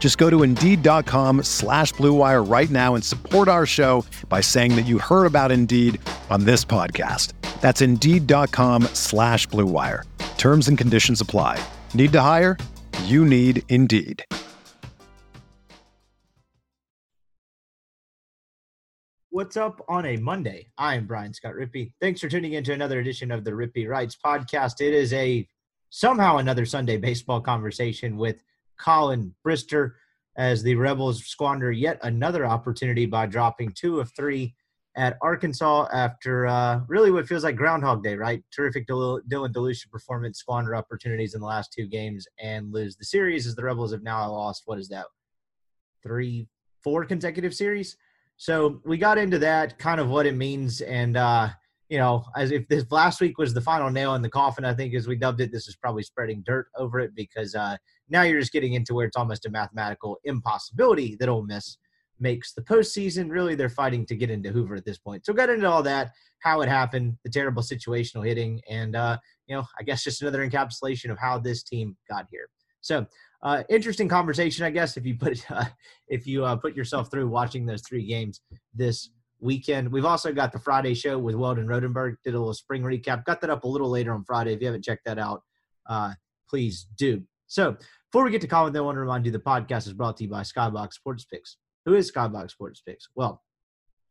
Just go to Indeed.com slash BlueWire right now and support our show by saying that you heard about Indeed on this podcast. That's Indeed.com slash BlueWire. Terms and conditions apply. Need to hire? You need Indeed. What's up on a Monday? I am Brian Scott Rippee. Thanks for tuning in to another edition of the Rippee Writes podcast. It is a somehow another Sunday baseball conversation with Colin Brister as the Rebels squander yet another opportunity by dropping two of three at Arkansas after uh, really what feels like Groundhog Day, right? Terrific Dylan DeLucia performance, squander opportunities in the last two games and lose the series as the Rebels have now lost, what is that, three, four consecutive series? So we got into that, kind of what it means, and uh, you know, as if this last week was the final nail in the coffin, I think as we dubbed it, this is probably spreading dirt over it because uh, now you're just getting into where it's almost a mathematical impossibility that Ole Miss makes the postseason. Really, they're fighting to get into Hoover at this point. So got into all that, how it happened, the terrible situational hitting, and uh, you know, I guess just another encapsulation of how this team got here. So uh, interesting conversation, I guess, if you put uh, if you uh, put yourself through watching those three games this weekend. We've also got the Friday show with Weldon Rodenberg. Did a little spring recap. Got that up a little later on Friday. If you haven't checked that out, uh, please do. So before we get to comment, I want to remind you the podcast is brought to you by Skybox Sports Picks. Who is Skybox Sports Picks? Well,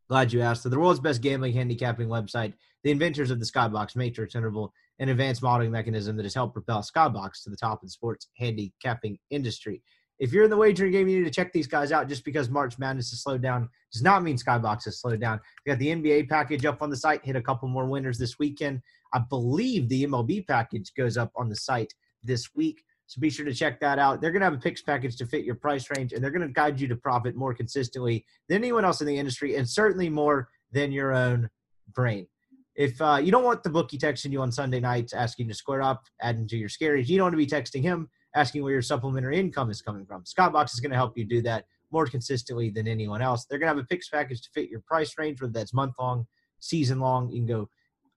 glad you asked. So the world's best gambling handicapping website, the inventors of the Skybox Matrix interval, an advanced modeling mechanism that has helped propel Skybox to the top of the sports handicapping industry if you're in the wagering game, you need to check these guys out. Just because March Madness has slowed down does not mean Skybox has slowed down. We got the NBA package up on the site. Hit a couple more winners this weekend. I believe the MLB package goes up on the site this week. So be sure to check that out. They're going to have a picks package to fit your price range, and they're going to guide you to profit more consistently than anyone else in the industry, and certainly more than your own brain. If uh, you don't want the bookie texting you on Sunday nights asking to square up, adding to your scaries, you don't want to be texting him asking where your supplementary income is coming from. Skybox is going to help you do that more consistently than anyone else. They're going to have a picks package to fit your price range, whether that's month long, season long. You can go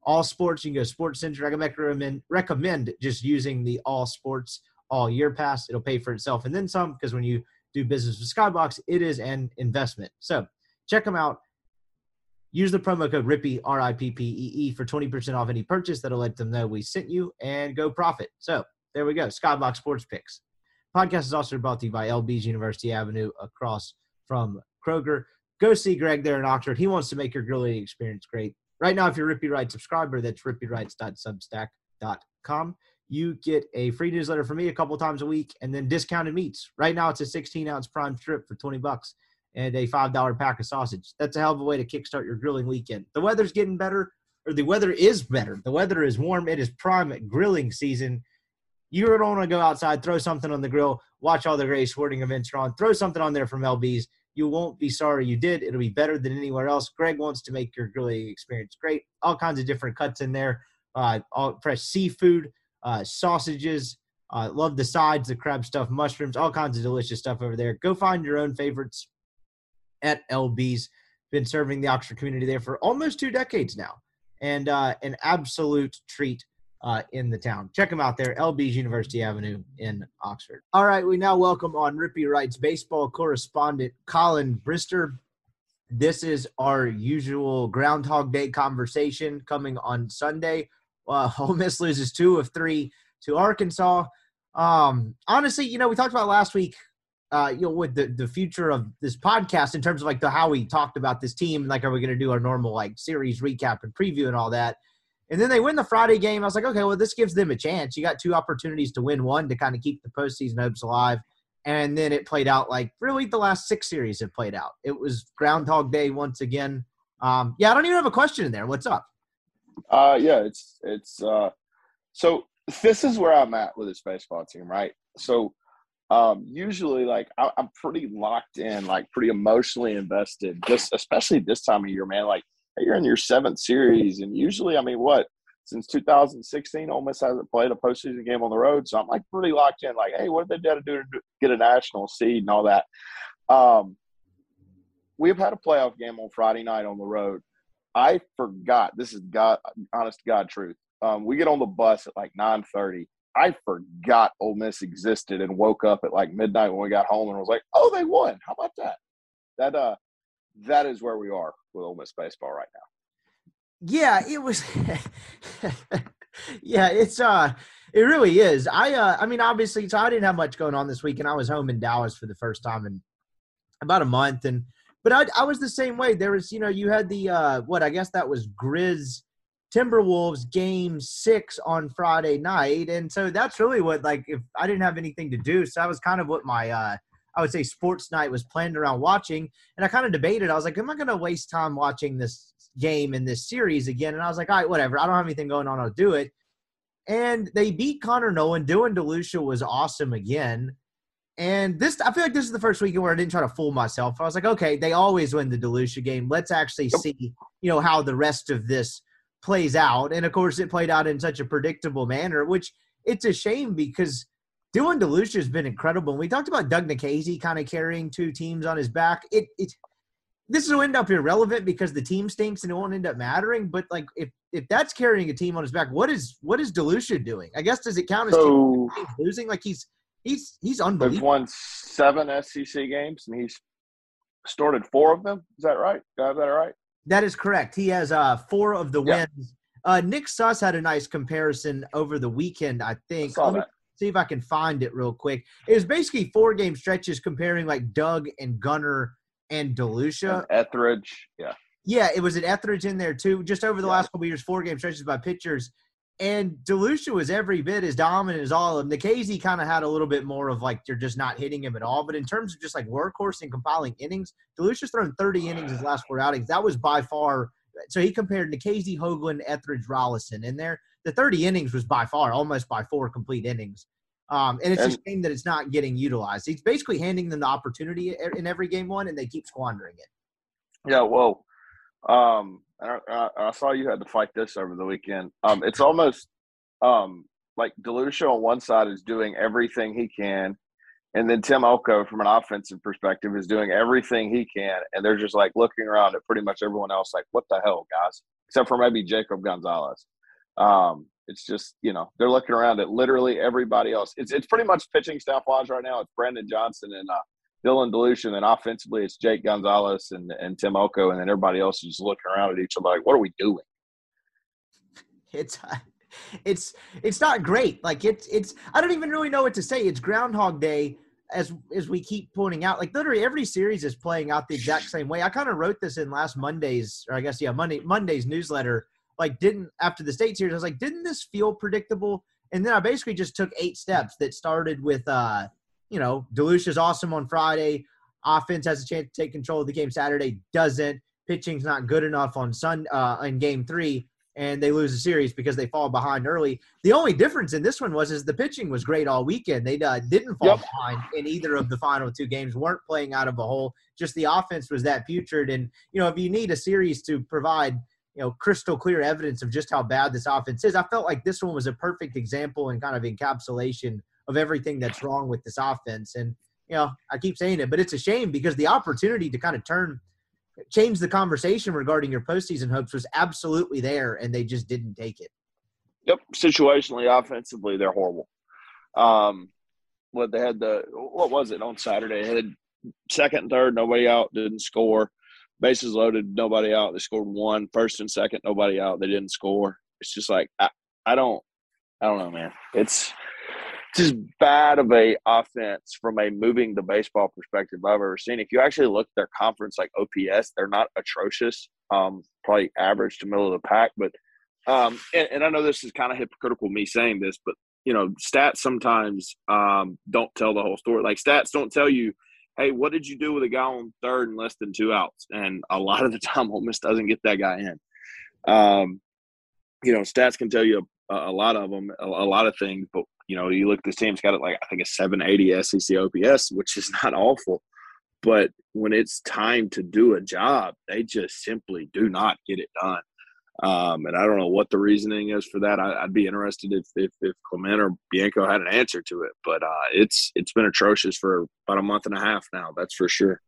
all sports. You can go sports center. I can recommend recommend just using the all sports all year pass. It'll pay for itself and then some because when you do business with Skybox, it is an investment. So check them out. Use the promo code RIPPEE, R I P P E E, for 20% off any purchase. That'll let them know we sent you and go profit. So there we go. Skybox Sports Picks. Podcast is also brought to you by LB's University Avenue across from Kroger. Go see Greg there in Oxford. He wants to make your grilling experience great. Right now, if you're a Rippee Wright subscriber, that's rippeewrites.substack.com. You get a free newsletter from me a couple times a week and then discounted meats. Right now, it's a 16 ounce prime strip for 20 bucks and a $5 pack of sausage. That's a hell of a way to kickstart your grilling weekend. The weather's getting better, or the weather is better. The weather is warm. It is prime grilling season you don't want to go outside, throw something on the grill, watch all the great sporting events are on, throw something on there from LB's. You won't be sorry you did. It'll be better than anywhere else. Greg wants to make your grilling experience great. All kinds of different cuts in there. Uh, all fresh seafood, uh, sausages. Uh, love the sides, the crab stuff, mushrooms, all kinds of delicious stuff over there. Go find your own favorites at LB's. Been serving the Oxford community there for almost two decades now, and uh, an absolute treat uh, in the town. Check them out there, LB's University Avenue in Oxford. All right, we now welcome on Rippee Wright's baseball correspondent Colin Brister. This is our usual Groundhog Day conversation coming on Sunday. Uh, Ole Miss loses two of three to Arkansas. Um, honestly, you know, we talked about last week, uh, you know, with the, the future of this podcast in terms of like the how we talked about this team, like are we going to do our normal like series recap and preview and all that And then they win the Friday game. I was like, okay, well, this gives them a chance. You got two opportunities to win one to kind of keep the postseason hopes alive. And then it played out like really the last six series have played out. It was Groundhog Day once again. Um, yeah, I don't even have a question in there. What's up? Uh, yeah, it's it's uh, so this is where I'm at with this baseball team, right? So um, usually like I, am pretty locked in, like pretty emotionally invested, just especially this time of year, man. Like you're in your seventh series, and usually, I mean, what since 2016, Ole Miss hasn't played a postseason game on the road, so I'm like pretty locked in. Like, hey, what did they got to do to get a national seed and all that? Um, we've had a playoff game on Friday night on the road. I forgot. This is God, honest to God truth. Um, we get on the bus at like 9:30 I forgot Ole Miss existed and woke up at like midnight when we got home and was like, "Oh, they won! How about that?" That uh, that is where we are with Ole Miss baseball right now. Yeah, it was. yeah, it's uh, it really is. I uh, I mean, obviously, so I didn't have much going on this week, and I was home in Dallas for the first time in about a month, and but I I was the same way. There was, you know, you had the uh, what I guess that was Grizz Timberwolves game six on Friday night. And so that's really what, like, if I didn't have anything to do, so that was kind of what my, uh, I would say sports night was planned around watching. And I kind of debated, I was like, am I going to waste time watching this game in this series again? And I was like, all right, whatever. I don't have anything going on. I'll do it. And they beat Connor Noland. Dylan DeLucia was awesome again. And this, I feel like this is the first weekend where I didn't try to fool myself. I was like, okay, they always win the DeLucia game. Let's actually see, you know, how the rest of this plays out. And of course, it played out in such a predictable manner, which it's a shame because Dylan DeLucia has been incredible. And we talked about Doug Nikhazy kind of carrying two teams on his back. It, it this will end up irrelevant because the team stinks and it won't end up mattering. But like if if that's carrying a team on his back, what is what is DeLucia doing? I guess does it count as so, team losing? Like he's he's he's unbelievable. They've won seven SEC games and he's started four of them. Is that right? Do I have that right? That is correct. He has uh, four of the yeah. wins. Uh, Nick Suss had a nice comparison over the weekend, I think. I. see if I can find it real quick. It was basically four game stretches comparing like Doug and Gunner and DeLucia. And Etheridge, yeah. Yeah, it was an Etheridge in there too. Just over the yeah. last couple years, four game stretches by pitchers. And DeLucia was every bit as dominant as all of them. Nikhazy kind of had a little bit more of like you're just not hitting him at all. But in terms of just like workhorse and compiling innings, DeLucia's thrown 30 innings his last four outings. That was by far. So he compared Nikhazy, Hoglund, Etheridge, Rollison in there. The 30 innings was by far almost by four complete innings. Um, and it's and, a shame that it's not getting utilized. He's basically handing them the opportunity in every game one, and they keep squandering it. Yeah, well, um, I, I, saw you had to fight this over the weekend. Um, it's almost um, like DeLucia on one side is doing everything he can, and then Tim Elko, from an offensive perspective, is doing everything he can, and they're just like looking around at pretty much everyone else, like, "What the hell, guys?" Except for maybe Jacob Gonzalez. Um, it's just you know they're looking around at literally everybody else. It's it's pretty much pitching staff wise right now. It's Brandon Johnson and uh, Dylan DeLucia, and offensively it's Jake Gonzalez and, and Tim Elko, and then everybody else is just looking around at each other like, what are we doing? It's it's it's not great. Like it's it's I don't even really know what to say. It's Groundhog Day as as we keep pointing out. Like literally every series is playing out the exact same way. I kind of wrote this in last Monday's, or I guess yeah, Monday Monday's newsletter. Like didn't after the state series, I was like, didn't this feel predictable? And then I basically just took eight steps that started with uh you know, DeLucia's awesome on Friday. Offense has a chance to take control of the game Saturday, doesn't. Pitching's not good enough on Sun uh, in Game Three, and they lose the series because they fall behind early. The only difference in this one was is the pitching was great all weekend. They uh, didn't fall yep. behind in either of the final two games. weren't playing out of a hole. Just the offense was that putrid. And you know, if you need a series to provide you know crystal clear evidence of just how bad this offense is, I felt like this one was a perfect example and kind of encapsulation of everything that's wrong with this offense. And you know, I keep saying it, but it's a shame because the opportunity to kind of turn change the conversation regarding your postseason hopes was absolutely there, and they just didn't take it. Yep, situationally, offensively, they're horrible. Um, what they had the what was it on Saturday? They had second and third, nobody out, didn't score. Bases loaded, nobody out. They scored one. First and second, nobody out. They didn't score. It's just like I, I don't, I don't know, man. It's just bad of a offense from a moving the baseball perspective I've ever seen. If you actually look at their conference like OPS, they're not atrocious. Um, probably average to middle of the pack, but Um, and, and I know this is kind of hypocritical me saying this, but you know, stats sometimes um, don't tell the whole story. Like stats don't tell you, hey, what did you do with a guy on third and less than two outs? And a lot of the time, Ole Miss doesn't get that guy in. Um, you know, stats can tell you a, a lot of them, a, a, lot of things, but you know, you look, this team's got it like I think a 780 SEC OPS, which is not awful. But when it's time to do a job, they just simply do not get it done. Um, and I don't know what the reasoning is for that. I, would be interested if, if, if Clement or Bianco had an answer to it. But uh, it's it's been atrocious for about a month and a half now. That's for sure.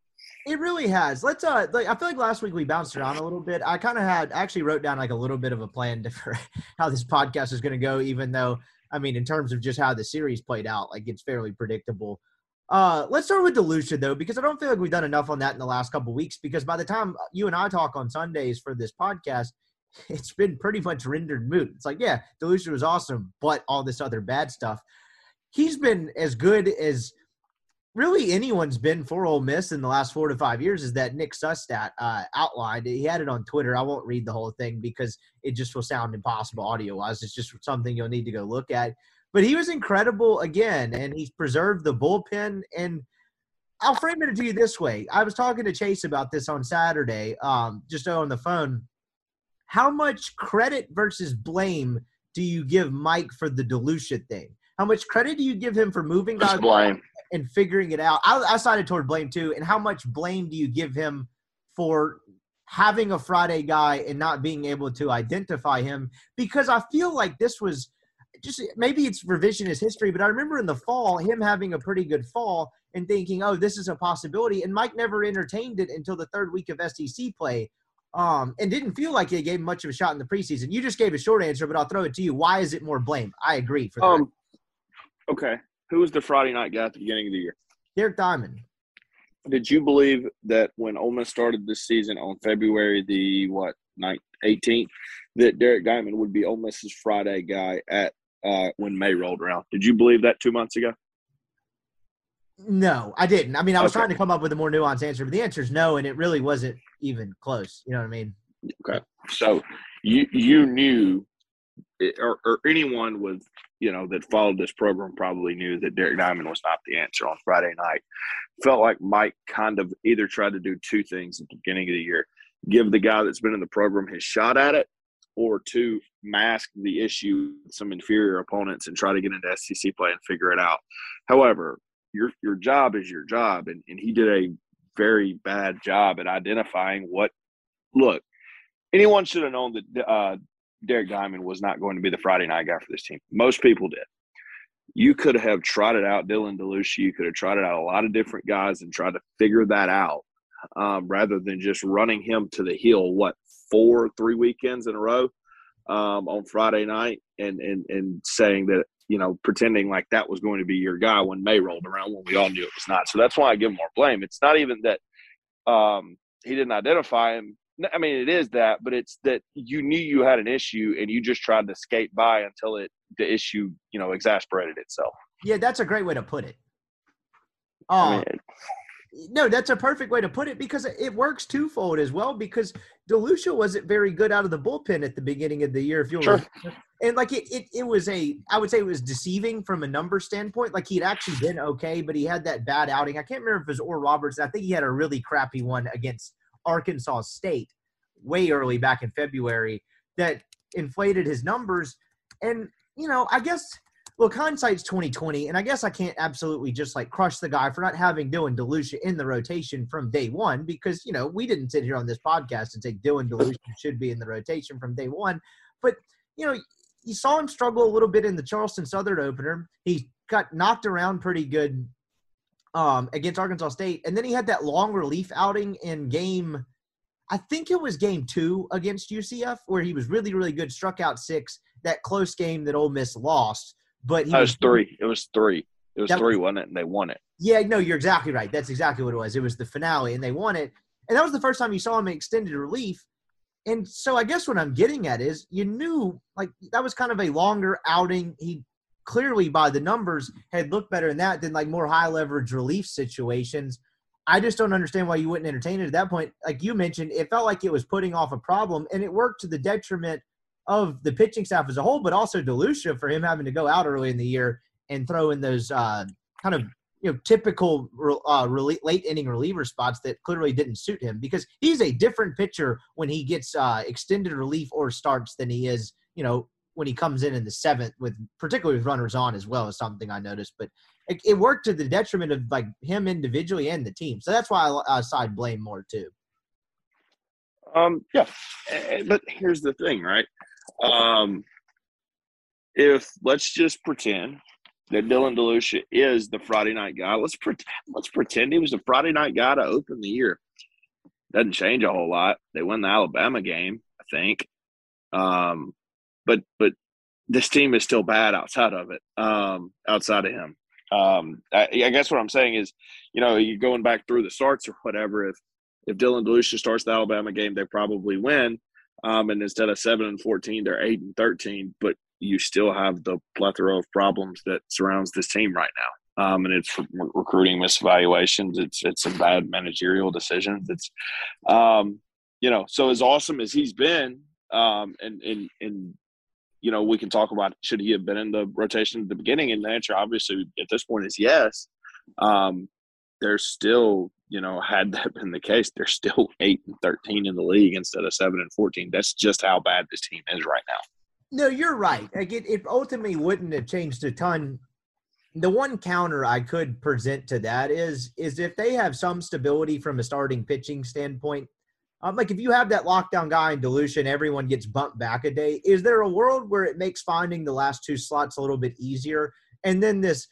It really has. Let's uh like I feel like last week we bounced around a little bit. I kind of had actually wrote down like a little bit of a plan for how this podcast is going to go even though I mean in terms of just how the series played out like it's fairly predictable. Uh let's start with DeLucia though because I don't feel like we've done enough on that in the last couple weeks because by the time you and I talk on Sundays for this podcast it's been pretty much rendered moot. It's like, yeah, DeLucia was awesome, but all this other bad stuff. He's been as good as really anyone's been for Ole Miss in the last four to five years. Is that Nick Sustat uh, outlined? He had it on Twitter. I won't read the whole thing because it just will sound impossible audio wise. It's just something you'll need to go look at. But he was incredible again, and he's preserved the bullpen. And I'll frame it to you this way: I was talking to Chase about this on Saturday, um, just on the phone how much credit versus blame do you give Mike for the DeLucia thing? How much credit do you give him for moving guys and figuring it out? I, I sided toward blame too. And how much blame do you give him for having a Friday guy and not being able to identify him? Because I feel like this was just maybe it's revisionist history, but I remember in the fall him having a pretty good fall and thinking, oh, this is a possibility. And Mike never entertained it until the third week of SEC play um, and didn't feel like they gave much of a shot in the preseason. You just gave a short answer, but I'll throw it to you. Why is it more blame? I agree. For that. Um, okay. Who was the Friday night guy at the beginning of the year? Derek Diamond. Did you believe that when Ole Miss started this season on February the what 9th, 18th, that Derek Diamond would be Ole Miss's Friday guy at uh, when May rolled around? Did you believe that two months ago? No, I didn't. I mean, I was okay. trying to come up with a more nuanced answer, but the answer is no, and it really wasn't even close. You know what I mean? Okay. So you you knew, eh, or, or anyone with you know that followed this program probably knew that Derek Diamond was not the answer on Friday night. Felt like Mike kind of either tried to do two things at the beginning of the year: give the guy that's been in the program his shot at it, or to mask the issue with some inferior opponents and try to get into SEC play and figure it out. However, your your job is your job, and, and he did a very bad job at identifying what. Look, anyone should have known that uh, Derek Diamond was not going to be the Friday night guy for this team. Most people did. You could have trotted out Dylan DeLucia. You could have trotted out a lot of different guys and tried to figure that out um, rather than just running him to the hill, what, four, three weekends in a row um, on Friday night and, and, and saying that you know, pretending like that was going to be your guy when May rolled around when we all knew it was not. So that's why I give him more blame. It's not even that um, he didn't identify him. I mean, it is that, but it's that you knew you had an issue and you just tried to skate by until it the issue, you know, exasperated itself. Yeah, that's a great way to put it. Oh, I mean, no, that's a perfect way to put it because it works twofold as well. Because DeLucia wasn't very good out of the bullpen at the beginning of the year, if you'll sure. remember. And like it, it, it was a, I would say it was deceiving from a number standpoint. Like he'd actually been okay, but he had that bad outing. I can't remember if it was Or Roberts. I think he had a really crappy one against Arkansas State way early back in February that inflated his numbers. And you know, I guess look, hindsight's twenty twenty, and I guess I can't absolutely just like crush the guy for not having Dylan DeLucia in the rotation from day one because you know we didn't sit here on this podcast and say Dylan DeLucia should be in the rotation from day one. But you know, you saw him struggle a little bit in the Charleston Southern opener. He got knocked around pretty good um, against Arkansas State, and then he had that long relief outing in game. I think it was game two against UCF where he was really, really good, struck out six. That close game that Ole Miss lost. But he that was, was three. It was three. It was three, wasn't it? And they won it. Yeah, no, you're exactly right. That's exactly what it was. It was the finale, and they won it. And that was the first time you saw him in extended relief. And so I guess what I'm getting at is you knew like that was kind of a longer outing. He clearly by the numbers had looked better in that than like more high leverage relief situations. I just don't understand why you wouldn't entertain it at that point. Like you mentioned, it felt like it was putting off a problem and it worked to the detriment of the pitching staff as a whole, but also DeLucia for him having to go out early in the year and throw in those uh, kind of you know typical uh, late inning reliever spots that clearly didn't suit him because he's a different pitcher when he gets uh, extended relief or starts than he is you know when he comes in in the seventh with particularly with runners on as well is something I noticed. But it, it worked to the detriment of like him individually and the team, so that's why I, I side blame more too. Um, yeah, but here's the thing, right? Um, if let's just pretend that Dylan DeLucia is the Friday night guy, let's pretend let's pretend he was the Friday night guy to open the year. Doesn't change a whole lot. They win the Alabama game, I think. Um, but but this team is still bad outside of it. Um, outside of him, um, I, I, guess what I'm saying is, you know, you going back through the starts or whatever. If if Dylan DeLucia starts the Alabama game, they probably win. Um, and instead of seven and fourteen, they're eight and thirteen. But you still have the plethora of problems that surrounds this team right now. Um, and it's recruiting misevaluations. It's it's some bad managerial decisions. It's, um, you know, so as awesome as he's been, um, and and and you know, we can talk about should he have been in the rotation at the beginning, and the answer obviously at this point is yes. Um, there's still you know, had that been the case, they're still eight and thirteen in the league instead of seven and fourteen. That's just how bad this team is right now. No, you're right. Like it, it ultimately wouldn't have changed a ton. The one counter I could present to that is is if they have some stability from a starting pitching standpoint. Um, like if you have that lockdown guy in DeLucia, everyone gets bumped back a day. Is there a world where it makes finding the last two slots a little bit easier? And then this,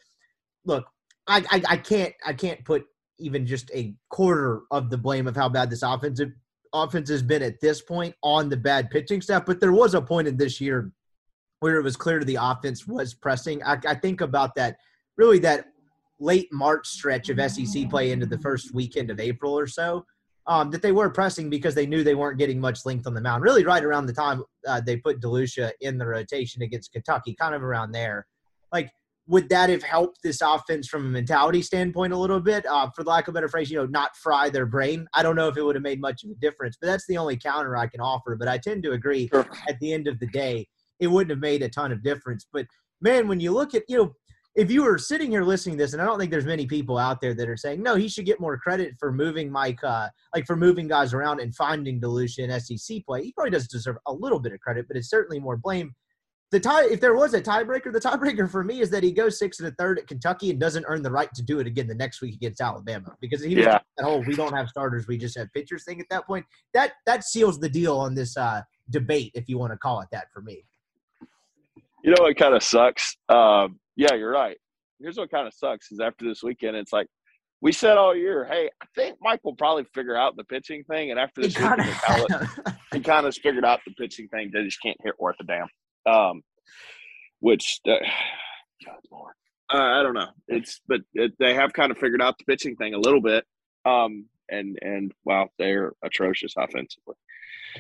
look, I, I, I can't I can't put even just a quarter of the blame of how bad this offensive offense has been at this point on the bad pitching staff. But there was a point in this year where it was clear to the offense was pressing. I, I think about that really that late March stretch of SEC play into the first weekend of April or so. Um, that they were pressing because they knew they weren't getting much length on the mound. Really, right around the time uh, they put DeLucia in the rotation against Kentucky, kind of around there. Like would that have helped this offense from a mentality standpoint a little bit? Uh, for lack of a better phrase, you know, not fry their brain. I don't know if it would have made much of a difference, but that's the only counter I can offer. But I tend to agree sure. at the end of the day, it wouldn't have made a ton of difference. But man, when you look at, you know, if you were sitting here listening to this, and I don't think there's many people out there that are saying, no, he should get more credit for moving Mike, uh, like for moving guys around and finding DeLucia in SEC play. He probably does deserve a little bit of credit, but it's certainly more blame the tie if there was a tiebreaker the tiebreaker for me is that he goes six and a third at kentucky and doesn't earn the right to do it again the next week against alabama because he was yeah. that whole we don't have starters we just have pitchers thing at that point that that seals the deal on this uh, debate if you want to call it that for me you know what kind of sucks um, yeah you're right here's what kind of sucks is after this weekend it's like we said all year, hey, I think Mike will probably figure out the pitching thing. And after this weekend, he kind of figured out the pitching thing. They just can't hit worth a damn um, which uh, God Lord, uh, I don't know. It's but it, they have kind of figured out the pitching thing a little bit, um, and and wow, they're atrocious offensively.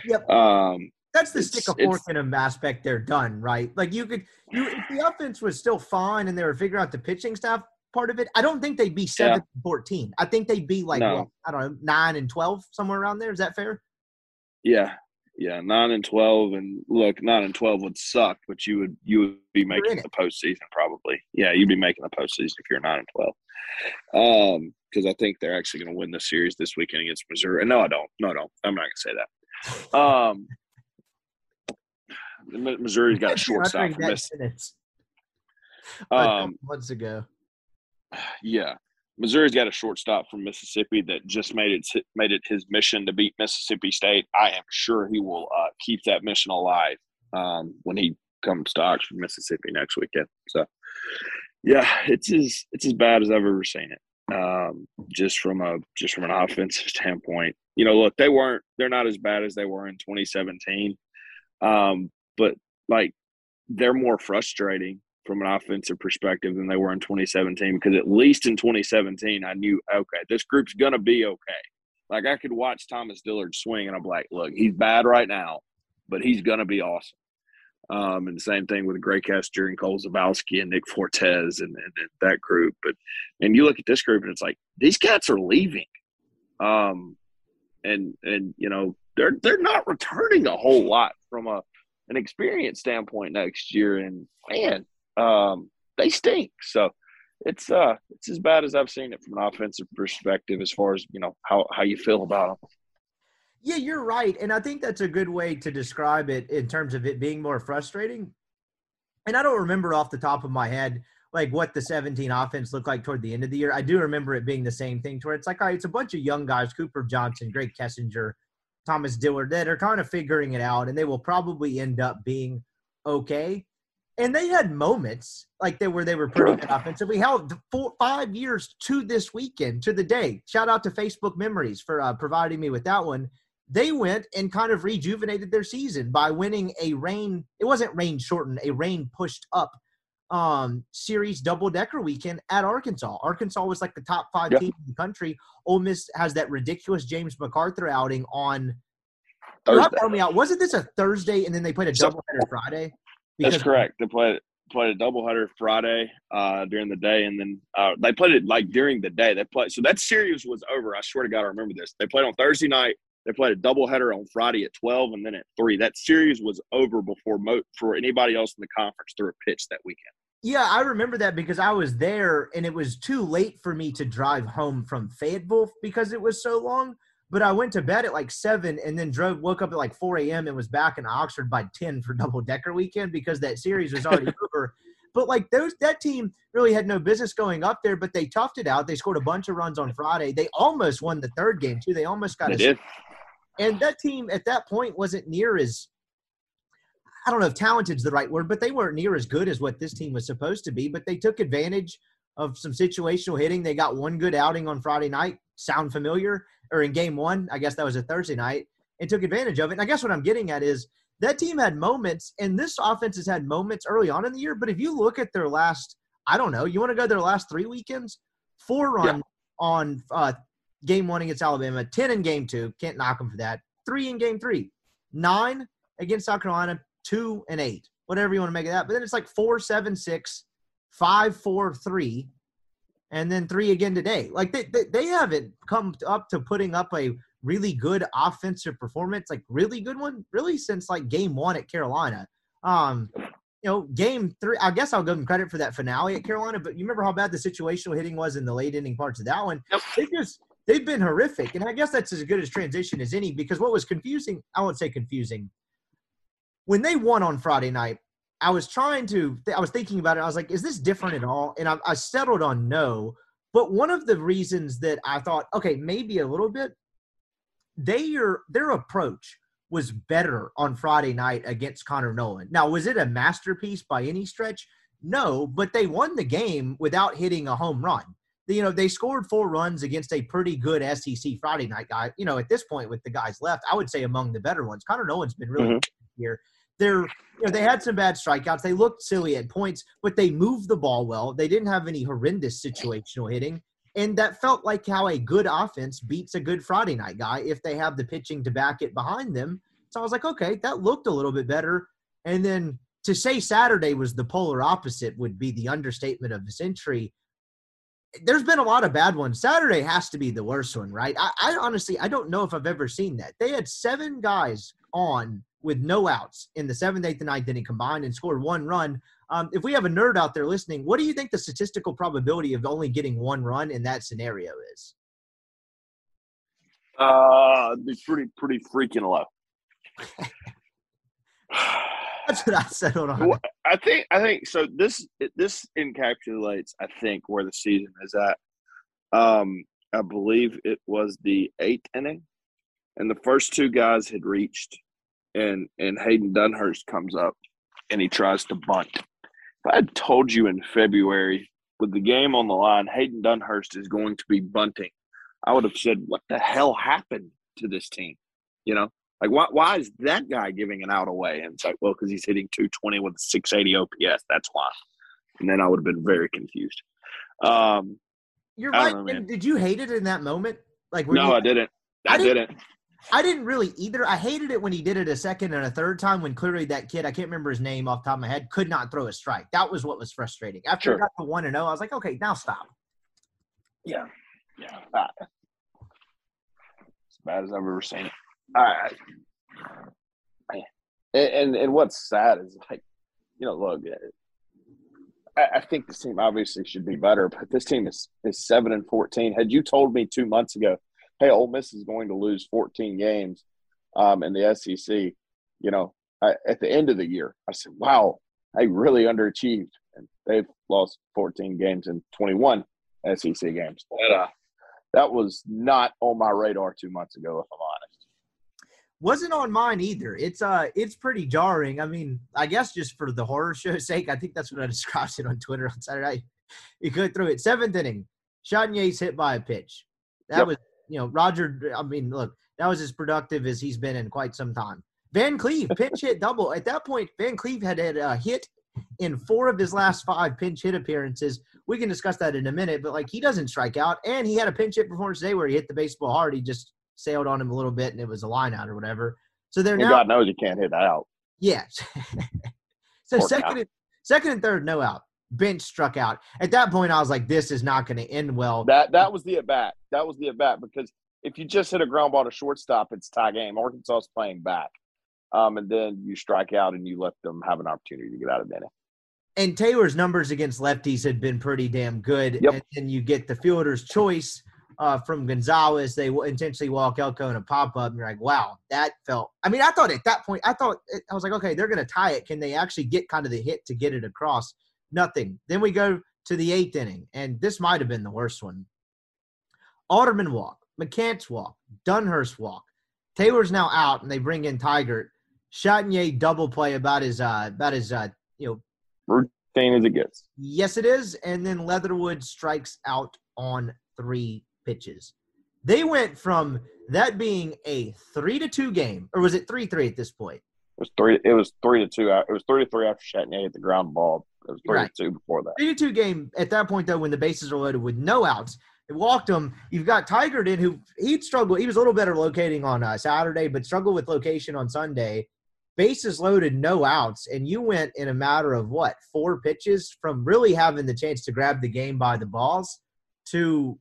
Yep. Um, that's the stick a fork in them aspect. They're done right. Like you could, you if the offense was still fine and they were figuring out the pitching stuff part of it, I don't think they'd be seven yeah. 14. I think they'd be like no. well, I don't know nine and twelve somewhere around there. Is that fair? Yeah, yeah, nine and twelve, and look, nine and twelve would suck, but you would you would be making the postseason probably. Yeah, you'd be making the postseason if you're nine and twelve. Um, because I think they're actually going to win the series this weekend against Missouri. No, I don't. No, no, I'm not going to say that. Um, Missouri's got a shortstop for Mississippi. Um, months ago. Yeah, Missouri's got a shortstop from Mississippi that just made it made it his mission to beat Mississippi State. I am sure he will uh, keep that mission alive um, when he comes to Oxford, Mississippi next weekend. So, yeah, it's as it's as bad as I've ever seen it. Um, just from a just from an offensive standpoint, you know, look, they weren't they're not as bad as they were in 2017, um, but like they're more frustrating from an offensive perspective than they were in 2017 because at least in 2017 I knew okay this group's gonna be okay. Like I could watch Thomas Dillard swing and I'm like, look, he's bad right now, but he's gonna be awesome. Um, and the same thing with Grae Kessinger and Cole Zabowski and Nick Fortes and, and, and, that group. But and you look at this group and it's like these cats are leaving. Um, and and you know they're they're not returning a whole lot from a an experience standpoint next year. And man, um, they stink. So it's uh it's as bad as I've seen it from an offensive perspective as far as you know how how you feel about them. Yeah, you're right, and I think that's a good way to describe it in terms of it being more frustrating. And I don't remember off the top of my head like what the 17 offense looked like toward the end of the year. I do remember it being the same thing to where it's like, all right, it's a bunch of young guys, Cooper Johnson, Grae Kessinger, Thomas Dillard, that are kind of figuring it out, and they will probably end up being okay. And they had moments like they were they were pretty good offensively. Hell, four five years to this weekend to the day. Shout out to Facebook Memories for uh, providing me with that one. They went and kind of rejuvenated their season by winning a rain. It wasn't rain shortened, a rain pushed up um, series double decker weekend at Arkansas. Arkansas was like the top five yep. team in the country. Ole Miss has that ridiculous James McArthur outing on. Thursday. Me out. Wasn't this a Thursday and then they played a double header Friday? Because that's correct. They played played a double header Friday uh, during the day, and then uh, they played it like during the day. They played so that series was over. I swear to God, I remember this. They played on Thursday night. They played a double header on Friday at twelve, and then at three. That series was over before mo- for anybody else in the conference threw a pitch that weekend. Yeah, I remember that because I was there and it was too late for me to drive home from Fayetteville because it was so long. But I went to bed at like seven and then drove, woke up at like 4 a.m. and was back in Oxford by 10 for double decker weekend because that series was already over. But like those, that team really had no business going up there, but they toughed it out. They scored a bunch of runs on Friday. They almost won the third game too. They almost got it. And that team at that point wasn't near as I don't know if talented's the right word, but they weren't near as good as what this team was supposed to be. But they took advantage of some situational hitting. They got one good outing on Friday night. Sound familiar? Or in game one, I guess that was a Thursday night, and took advantage of it. And I guess what I'm getting at is that team had moments, and this offense has had moments early on in the year. But if you look at their last, I don't know, you want to go their last three weekends, four run yeah. on uh, game one against Alabama, 10 in game two, can't knock them for that, three in game three, nine against South Carolina, two and eight, whatever you want to make of that. But then it's like four, seven, six, five, four, three, and then three again today. Like they, they, they haven't come up to putting up a really good offensive performance, like really good one, really since like game one at Carolina. Um, you know, game three, I guess I'll give them credit for that finale at Carolina, but you remember how bad the situational hitting was in the late inning parts of that one? Yep. They just, they've been horrific. And I guess that's as good as transition as any because what was confusing, I won't say confusing, when they won on Friday night, I was trying to, I was thinking about it. I was like, is this different at all? And I, I settled on no. But one of the reasons that I thought, okay, maybe a little bit, their their approach was better on Friday night against Connor Noland. Now, was it a masterpiece by any stretch? No, but they won the game without hitting a home run. You know, they scored four runs against a pretty good SEC Friday night guy. You know, at this point with the guys left, I would say among the better ones. Connor Noland's been really mm-hmm. here they're you know, they had some bad strikeouts. They looked silly at points, but they moved the ball well. They didn't have any horrendous situational hitting. And that felt like how a good offense beats a good Friday night guy if they have the pitching to back it behind them. So I was like, okay, that looked a little bit better. And then to say Saturday was the polar opposite would be the understatement of the century. There's been a lot of bad ones. Saturday has to be the worst one, right? I, I honestly, I don't know if I've ever seen that. They had seven guys on with no outs in the seventh, eighth, and ninth inning combined and scored one run. Um, if we have a nerd out there listening, what do you think the statistical probability of only getting one run in that scenario is? Uh, it's pretty pretty freaking low. That's what I settled on. Well, I think I think so. This this encapsulates I think where the season is at. Um, I believe it was the eighth inning, and the first two guys had reached and and Hayden Dunhurst comes up and he tries to bunt. If I had told you in February with the game on the line, Hayden Dunhurst is going to be bunting, I would have said, "What the hell happened to this team?" You know, like why why is that guy giving an out away? And it's like, well, because he's hitting 220 with a 680 OPS. That's why. And then I would have been very confused. Um, You're right. Know, did you hate it in that moment? Like, no, you, I didn't. I, I didn't. didn't. I didn't really either. I hated it when he did it a second and a third time when clearly that kid, I can't remember his name off the top of my head, could not throw a strike. That was what was frustrating. After sure. I got to 1 and 0, I was like, okay, now stop. Yeah. Yeah. Ah. As bad as I've ever seen it. All right. And, and, and what's sad is like, you know, look, I, I think this team obviously should be better, but this team is is seven and fourteen. Had you told me two months ago, hey, Ole Miss is going to lose fourteen games um, in the SEC, you know, I, at the end of the year, I said, wow, I really underachieved, and they've lost fourteen games in twenty one SEC games. That, uh, that was not on my radar two months ago, if I'm honest wasn't on mine either. It's uh it's pretty jarring. I mean, I guess just for the horror show's sake, I think that's what I described it on Twitter on Saturday. You could through it. Seventh inning, Chatagnier hit by a pitch. That yep. was you know, Roger I mean, look, that was as productive as he's been in quite some time. Van Cleve, pinch hit double. At that point, Van Cleve had had a hit in four of his last five pinch hit appearances. We can discuss that in a minute, but like he doesn't strike out, and he had a pinch hit performance today where he hit the baseball hard. He just sailed on him a little bit and it was a line out or whatever. So they're now. God knows you can't hit that out. Yeah. so second, and, second and third, no out. Bench struck out. At that point, I was like, "This is not going to end well." That that was the at bat. That was the at bat because if you just hit a ground ball to shortstop, it's tie game. Arkansas is playing back, um, and then you strike out and you let them have an opportunity to get out of the inning. And Taylor's numbers against lefties had been pretty damn good. Yep. And then you get the fielder's choice uh, from Gonzalez. They intentionally walk Elko in a pop up, and you're like, wow, that felt. I mean, I thought at that point, I thought I was like, okay, they're going to tie it. Can they actually get kind of the hit to get it across? Nothing. Then we go to the eighth inning, and this might have been the worst one. Alderman walk, McCants walk, Dunhurst walk. Taylor's now out, and they bring in Tygart. Chatagnier double play about his uh about his uh you know routine as it gets. Yes, it is. And then Leatherwood strikes out on three pitches. They went from that being a three to two game, or was it three three at this point? It was three. It was three to two. It was three to three after Chatagnier hit the ground ball. It was three right. to two before that. Three to two game at that point though, when the bases are loaded with no outs. They walked him. You've got Tygart in who he'd struggle. He was a little better locating on uh, Saturday, but struggled with location on Sunday. Bases loaded, no outs, and you went in a matter of what four pitches from really having the chance to grab the game by the balls to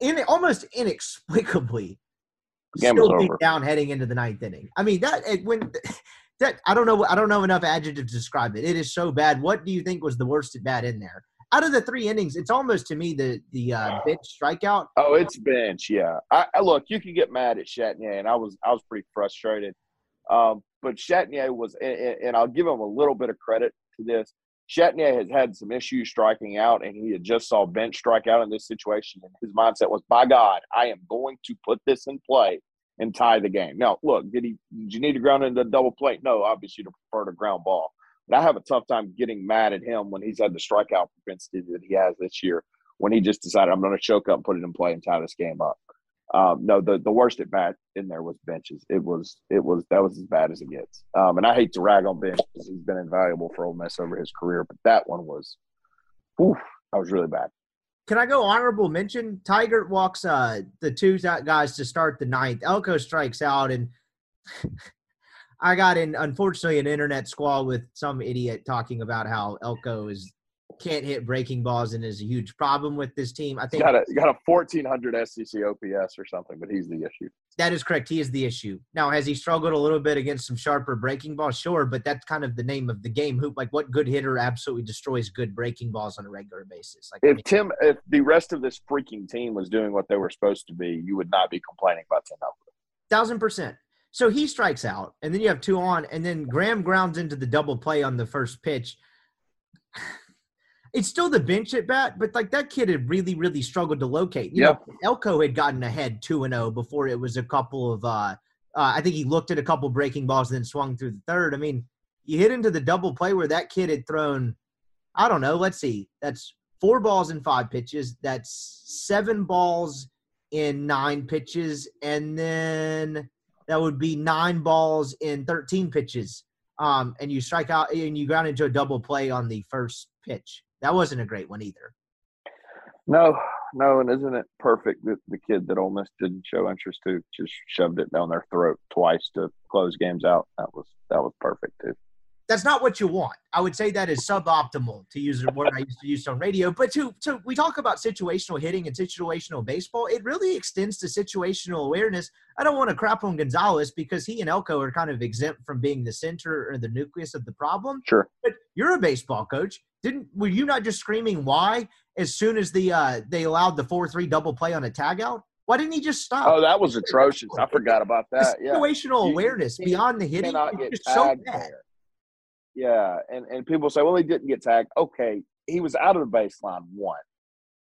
in almost inexplicably Game still being down heading into the ninth inning. I mean that when that I don't know I don't know enough adjectives to describe it. It is so bad. What do you think was the worst at bat in there? Out of the three innings, it's almost to me the the uh, bench strikeout. Oh, it's bench. Yeah, I, I, look. You can get mad at Chatagnier, and I was I was pretty frustrated. Um, but Chatagnier was, and, and I'll give him a little bit of credit to this. Chatagnier has had some issues striking out, and he had just saw bench strike out in this situation. And his mindset was, by God, I am going to put this in play and tie the game. Now, look, did he did you need to ground into a double plate? No, obviously you prefer to ground ball. But I have a tough time getting mad at him when he's had the strikeout propensity that he has this year, when he just decided I'm going to choke up and put it in play and tie this game up. Um, no, the, the worst at bat in there was benches. It was it was that was as bad as it gets. Um, and I hate to rag on bench because he's been invaluable for Ole Miss over his career, but that one was, oof, that was really bad. Can I go honorable mention? Tygart walks uh, the two guys to start the ninth. Elko strikes out, and I got in unfortunately an internet squall with some idiot talking about how Elko is can't hit breaking balls and is a huge problem with this team. I think got a got a fourteen hundred SEC OPS or something, but he's the issue. That is correct. He is the issue. Now, has he struggled a little bit against some sharper breaking balls? Sure, but that's kind of the name of the game. Who like what good hitter absolutely destroys good breaking balls on a regular basis? Like if I mean, Tim, if the rest of this freaking team was doing what they were supposed to be, you would not be complaining about Tim. Thousand percent. So he strikes out, and then you have two on, and then Graham grounds into the double play on the first pitch it's still the bench at bat, but like that kid had really, really struggled to locate. You know, Elko had gotten ahead two and zero oh before it was a couple of. uh uh, I think he looked at a couple breaking balls and then swung through the third. I mean, you hit into the double play where that kid had thrown. I don't know. Let's see. That's four balls in five pitches. That's seven balls in nine pitches, and then that would be nine balls in thirteen pitches. Um, and you strike out and you ground into a double play on the first pitch. That wasn't a great one either. No, no, and isn't it perfect that the kid that Ole Miss didn't show interest to just shoved it down their throat twice to close games out? That was that was perfect too. That's not what you want. I would say that is suboptimal to use the word I used to use on radio. But to to we talk about situational hitting and situational baseball, it really extends to situational awareness. I don't want to crap on Gonzalez because he and Elko are kind of exempt from being the center or the nucleus of the problem. Sure. But you're a baseball coach. Didn't were you not just screaming why as soon as the uh they allowed the four three double play on a tag out? Why didn't he just stop? Oh, that was atrocious. I forgot about that. Yeah. Situational You- awareness you beyond the hitting cannot is get just so bad. there. Yeah, and and people say, well, he didn't get tagged. Okay, he was out of the baseline. One,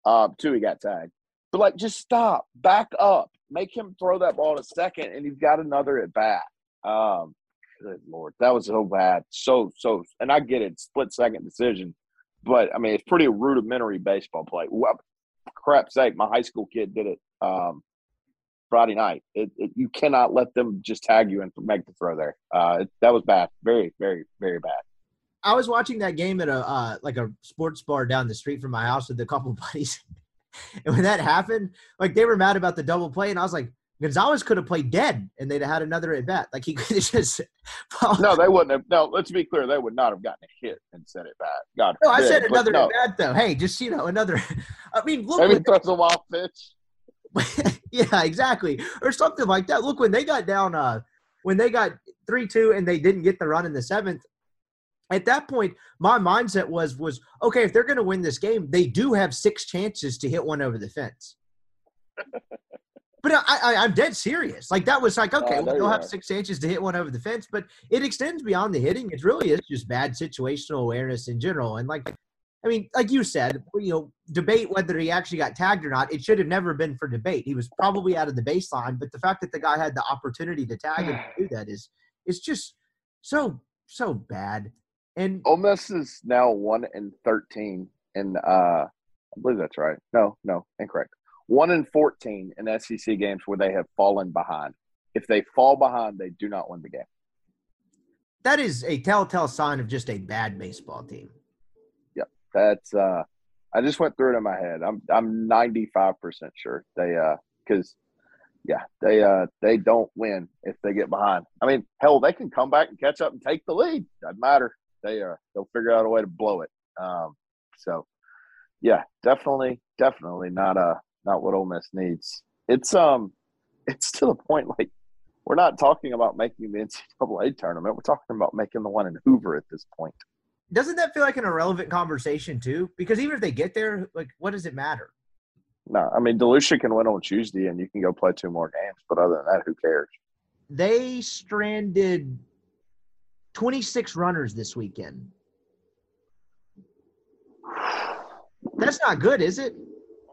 um, two, he got tagged. But like, just stop, back up, make him throw that ball to second, and he's got another at bat. Um, good lord, that was so bad, so so. And I get it, split second decision, but I mean, it's pretty rudimentary baseball play. Well, crap's sake, my high school kid did it. Um, Friday night. It, it, you cannot let them just tag you and make the throw there. Uh, it, that was bad. Very, very, very bad. I was watching that game at a uh, like a sports bar down the street from my house with a couple buddies, and when that happened, like they were mad about the double play, and I was like, Gonzalez could have played dead, and they'd have had another at bat. Like he could have just. No, they wouldn't have. No, let's be clear. They would not have gotten a hit and sent it back. God No, I said another no. at bat though. Hey, just you know another. I mean, look. Maybe throws a wild pitch. yeah, exactly, or something like that. Look, when they got down, uh, when they got three two and they didn't get the run in the seventh, at that point, my mindset was was okay. If they're going to win this game, they do have six chances to hit one over the fence. But I, I, I'm dead serious. Like that was like okay, oh, well, they'll have are. six chances to hit one over the fence, but it extends beyond the hitting. It really is just bad situational awareness in general. And like, I mean, like you said, you know, debate whether he actually got tagged or not. It should have never been for debate. He was probably out of the baseline, but the fact that the guy had the opportunity to tag him to do that is is just so so bad. And Ole Miss is now one and thirteen, and uh, I believe that's right. No, no, incorrect. One and fourteen in SEC games where they have fallen behind. If they fall behind, they do not win the game. that is a telltale sign of just a bad baseball team. That's uh I just went through it in my head. I'm I'm 95% sure they uh cuz yeah, they uh they don't win if they get behind. I mean, hell, they can come back and catch up and take the lead. Doesn't matter. They uh they'll figure out a way to blow it. Um so yeah, definitely definitely not uh not what Ole Miss needs. It's um it's to the point like we're not talking about making the NCAA tournament. We're talking about making the one in Hoover at this point. Doesn't that feel like an irrelevant conversation too? Because even if they get there, like, what does it matter? No, I mean DeLucia can win on Tuesday, and you can go play two more games. But other than that, who cares? They stranded 26 runners this weekend. That's not good, is it?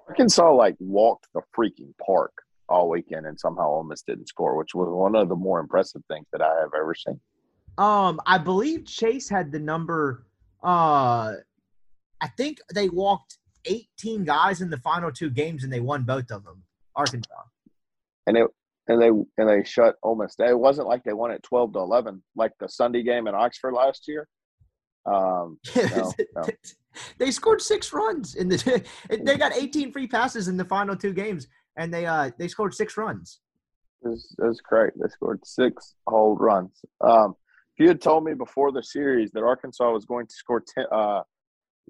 Arkansas like walked the freaking park all weekend, and somehow almost didn't score, which was one of the more impressive things that I have ever seen. Um, I believe Chase had the number. Uh, I think they walked 18 guys in the final two games, and they won both of them. Arkansas. And it and they and they shut almost. It wasn't like they won at twelve to eleven, like the Sunday game in Oxford last year. Um, No, no. they scored six runs in the. They got 18 free passes in the final two games, and they uh they scored six runs. That's was, it was great. They scored six whole runs. Um, you had told me before the series that Arkansas was going to score ten, uh,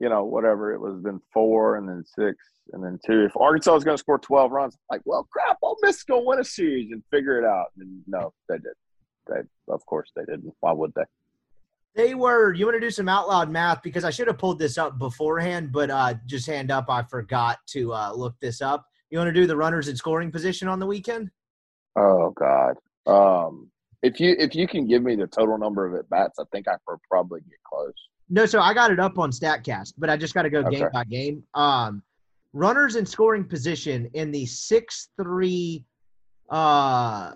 you know, whatever it was, then four and then six and then two. If Arkansas was going to score twelve runs, like, well, crap, Ole Miss is going to win a series and figure it out. And no, they did. They, of course, they didn't. Why would they? They were. You want to do some out loud math because I should have pulled this up beforehand, but uh, just hand up, I forgot to uh, look this up. You want to do the runners in scoring position on the weekend? Oh God. Um, if you if you can give me the total number of at bats, I think I could probably get close. No, so I got it up on Statcast, but I just got to go game by game. Um, runners in scoring position in the six three uh,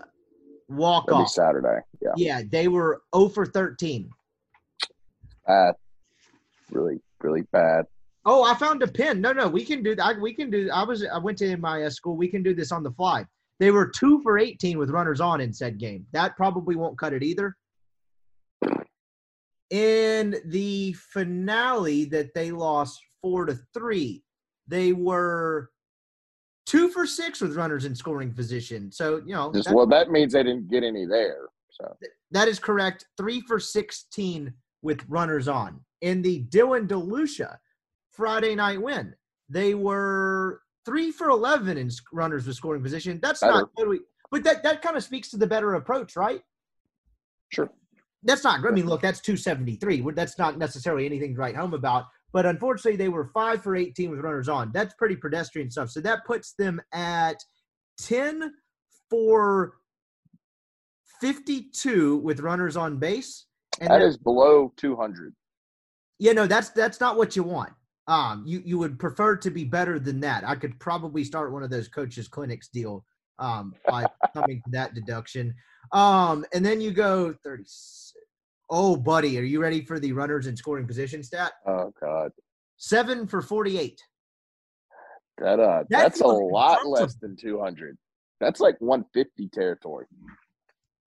walk off. Saturday. Yeah. Yeah, they were 0 for 13. Bad. Really, really bad. Oh, I found a pin. No, no, we can do that. We can do. I was. I went to my uh, school. We can do this on the fly. They were two for 18 with runners on in said game. That probably won't cut it either. In the finale that they lost four to three, they were two for six with runners in scoring position. So you know Just well, that means they didn't get any there. So that is correct. Three for 16 with runners on. In the Dylan DeLucia Friday night win, they were three for 11 in runners with scoring position. That's better. not totally, but that, that kind of speaks to the better approach, right? Sure. That's not, I mean, look, that's 273. That's not necessarily anything to write home about. But unfortunately, they were five for 18 with runners on. That's pretty pedestrian stuff. So that puts them at 10 for 52 with runners on base. And that is below 200. Yeah, no, that's that's not what you want. Um, you you would prefer to be better than that. I could probably start one of those coaches clinics deal um, by coming to that deduction. Um, and then you go 30. Oh, buddy, are you ready for the runners in scoring position stat? Oh God, seven for 48. That uh, that's, that's a lot less than 200. That's like 150 territory.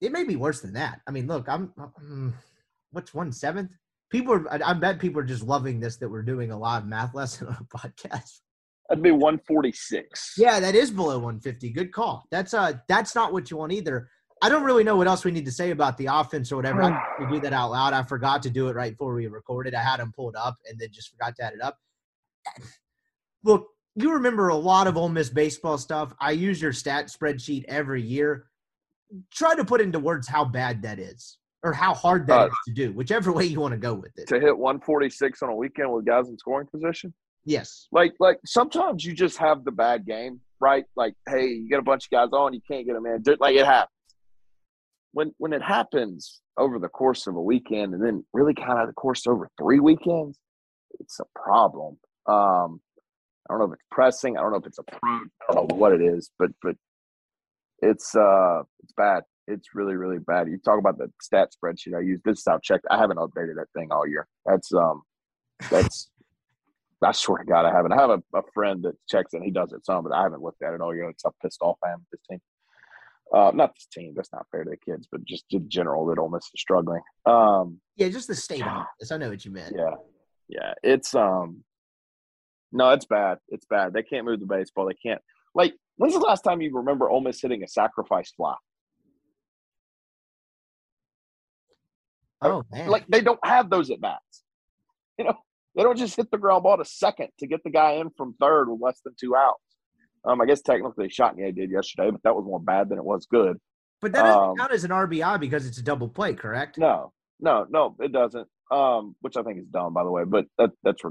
It may be worse than that. I mean, look, I'm. Um, what's one seventh? People are. I, I bet people are just loving this that we're doing a live math lesson on a podcast. That'd be 146. Yeah, that is below 150. Good call. That's uh that's not what you want either. I don't really know what else we need to say about the offense or whatever. I we do that out loud. I forgot to do it right before we recorded. I had them pulled up and then just forgot to add it up. Look, you remember a lot of Ole Miss baseball stuff. I use your stat spreadsheet every year. Try to put into words how bad that is or how hard that uh, is to do, whichever way you want to go with it. To hit 146 on a weekend with guys in scoring position? Yes. Like like sometimes you just have the bad game, right? Like, hey, you get a bunch of guys on, you can't get them in. Like it happens. When when it happens over the course of a weekend and then really kind of the course over three weekends, it's a problem. Um, I don't know if it's pressing. I don't know if it's a I don't know what it is, but but it's uh it's bad. It's really really bad. You talk about the stat spreadsheet I use. This is how checked. I haven't updated that thing all year. That's um that's I swear to God I haven't. I have a, a friend that checks it. He does it some, but I haven't looked at it all year. It's a pissed off I am with this team. Uh, not this team. That's not fair to the kids, but just in general that Ole Miss is struggling. Um, yeah, just the state of this. I know what you meant. Yeah, yeah. It's um no, it's bad. It's bad. They can't move the baseball. They can't. Like, when's the last time you remember Ole Miss hitting a sacrifice fly? Oh man! Like they don't have those at bats. You know, they don't just hit the ground ball to second to get the guy in from third with less than two outs. Um, I guess technically Chatagnier did yesterday, but that was more bad than it was good. But that doesn't um, count as an RBI because it's a double play, correct? No, no, no, it doesn't. Um, which I think is dumb, by the way. But that that's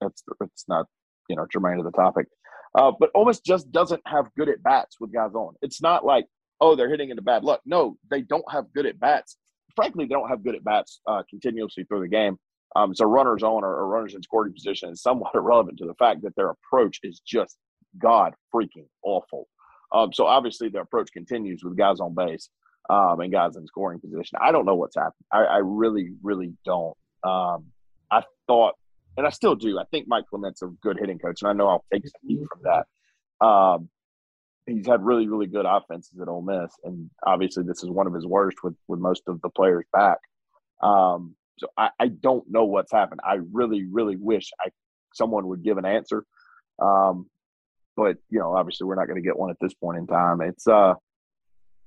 that's it's not you know germane to the topic. Uh, but almost just doesn't have good at bats with guys on. It's not like oh they're hitting into bad luck. No, they don't have good at bats. Frankly, they don't have good at bats uh, continuously through the game. Um, so runners on or, or runners in scoring position is somewhat irrelevant to the fact that their approach is just god freaking awful. Um, so obviously their approach continues with guys on base um, and guys in scoring position. I don't know what's happened. I, I really, really don't. Um, I thought and I still do. I think Mike Clement's a good hitting coach, and I know I'll take some heat from that. Um, he's had really, really good offenses at Ole Miss, and obviously this is one of his worst with with most of the players back. Um, so I, I, don't know what's happened. I really, really wish I someone would give an answer. Um, but you know, obviously we're not going to get one at this point in time. It's uh,